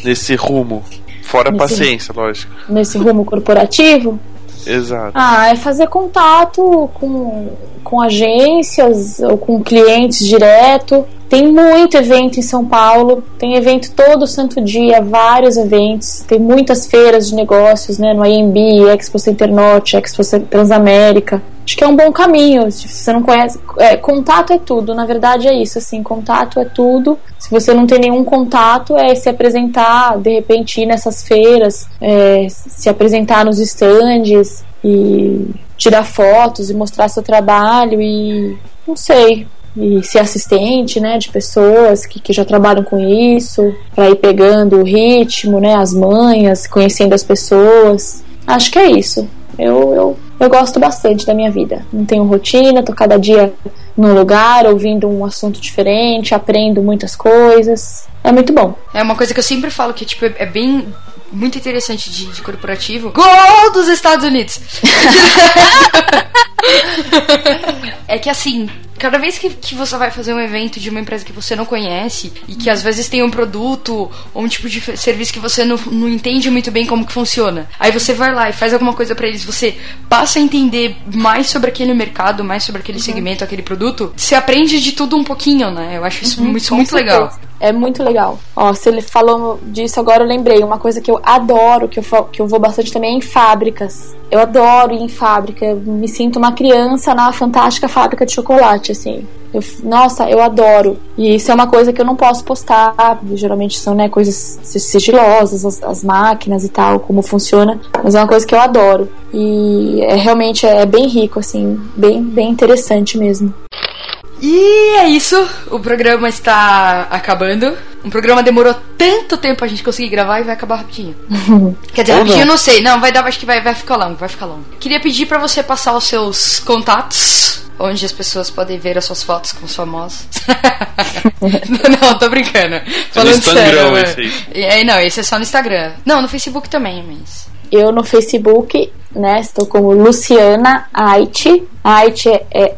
nesse rumo? Fora a Nesse- paciência, lógico. Nesse rumo corporativo, Exato. Ah, é fazer contato com, com agências ou com clientes direto. Tem muito evento em São Paulo, tem evento todo santo dia, vários eventos, tem muitas feiras de negócios, né, no IMB, Expo Center Norte, Expo Transamérica. Acho que é um bom caminho, se você não conhece, é, contato é tudo, na verdade é isso, assim, contato é tudo. Se você não tem nenhum contato, é se apresentar, de repente ir nessas feiras, é, se apresentar nos estandes e tirar fotos e mostrar seu trabalho e não sei, e ser assistente, né, de pessoas que, que já trabalham com isso, para ir pegando o ritmo, né, as manhas, conhecendo as pessoas. Acho que é isso. Eu, eu, eu gosto bastante da minha vida. Não tenho rotina, tô cada dia num lugar, ouvindo um assunto diferente, aprendo muitas coisas. É muito bom. É uma coisa que eu sempre falo que, tipo, é bem. Muito interessante de, de corporativo. Gol dos Estados Unidos! é que assim, cada vez que, que você vai fazer um evento de uma empresa que você não conhece e que às vezes tem um produto ou um tipo de serviço que você não, não entende muito bem como que funciona, aí você vai lá e faz alguma coisa pra eles, você passa a entender mais sobre aquele mercado, mais sobre aquele segmento, aquele produto, você aprende de tudo um pouquinho, né? Eu acho isso, isso Com muito legal. É muito legal. Ó, se ele falou disso agora, eu lembrei. Uma coisa que eu adoro, que eu, que eu vou bastante também, é em fábricas. Eu adoro ir em fábrica. Eu me sinto uma criança na fantástica fábrica de chocolate, assim. Eu- nossa, eu adoro. E isso é uma coisa que eu não posso postar. Geralmente são né, coisas sigilosas, as, as máquinas e tal, como funciona. Mas é uma coisa que eu adoro. E é realmente é bem rico, assim, bem, bem interessante mesmo. E é isso, o programa está acabando. O programa demorou tanto tempo a gente conseguir gravar e vai acabar rapidinho. Quer dizer, Ou rapidinho eu não. não sei. Não, vai dar, acho que vai, vai ficar longo, vai ficar longo. Queria pedir pra você passar os seus contatos, onde as pessoas podem ver as suas fotos com os famosos. não, tô brincando. Falando Instagram sério. né? esse aí. É, não, esse é só no Instagram. Não, no Facebook também, mas. Eu no Facebook, né, estou como Luciana Ait. Ait é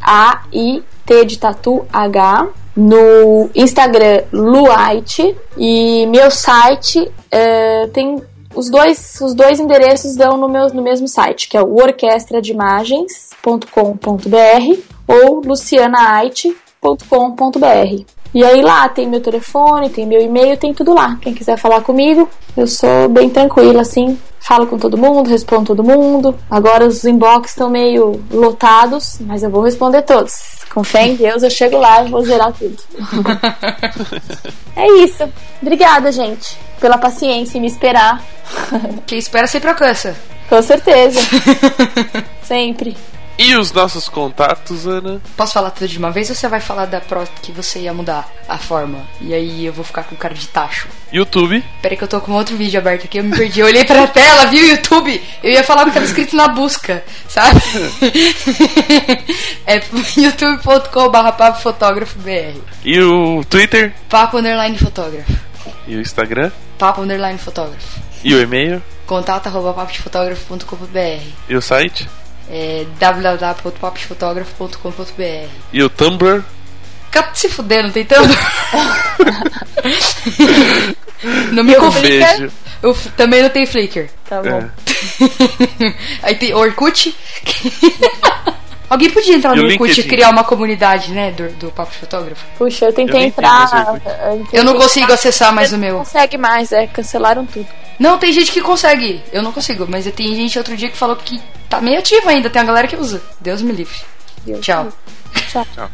A-I-T de tatu H. no Instagram Luite e meu site é, tem os dois, os dois endereços dão no, meu, no mesmo site, que é o orquestradeimagens.com.br ou lucianaite.com.br. E aí lá tem meu telefone, tem meu e-mail, tem tudo lá. Quem quiser falar comigo, eu sou bem tranquila, assim. Falo com todo mundo, respondo todo mundo. Agora os inbox estão meio lotados, mas eu vou responder todos. Com fé em Deus, eu chego lá e vou zerar tudo. é isso. Obrigada, gente, pela paciência em me esperar. Quem espera sempre alcança. Com certeza. Sempre. E os nossos contatos, Ana? Posso falar tudo de uma vez ou você vai falar da pro que você ia mudar a forma? E aí eu vou ficar com cara de tacho. YouTube. Peraí que eu tô com outro vídeo aberto aqui, eu me perdi. Eu olhei pra tela, vi o YouTube. Eu ia falar o que tava escrito na busca, sabe? é youtube.com.br papofotógrafo.br E o Twitter. Papo underline fotógrafo. E o Instagram. Papo underline fotógrafo. E o e-mail. Contato arroba papodefotógrafo.com.br E o site. É E o Tumblr. Fica se fudendo, tentando. não me complica. Eu também não tem Flickr. Tá bom. É. Aí tem Orkut. Alguém podia entrar no Orkut e criar uma comunidade, né? Do, do Papo de Fotógrafo. Puxa, eu tentei Eu entrar. tentei Eu não entrar, consigo acessar mais o Não meu. consegue mais, é, cancelaram tudo. Não, tem gente que consegue. Eu não consigo, mas tem gente outro dia que falou que tá meio ativo ainda. Tem uma galera que usa. Deus me livre. Deus Tchau. me livre. Tchau. Tchau.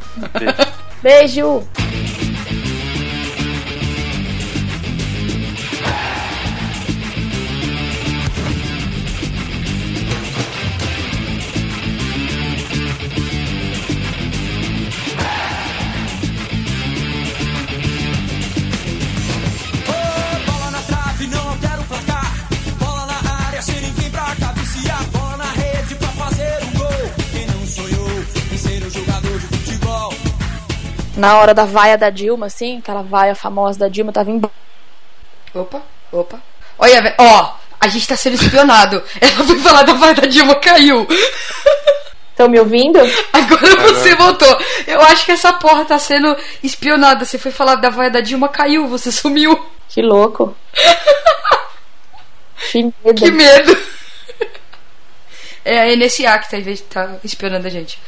Beijo. Na hora da vaia da Dilma, assim, aquela vaia famosa da Dilma, tava em. Opa, opa. Olha. Ó, a gente tá sendo espionado. Ela foi falar da vai da Dilma, caiu. Estão me ouvindo? Agora você voltou. Eu acho que essa porra tá sendo espionada. Você foi falar da vai da Dilma, caiu. Você sumiu. Que louco. que medo. Que medo. É a NSA que tá, tá espionando a gente.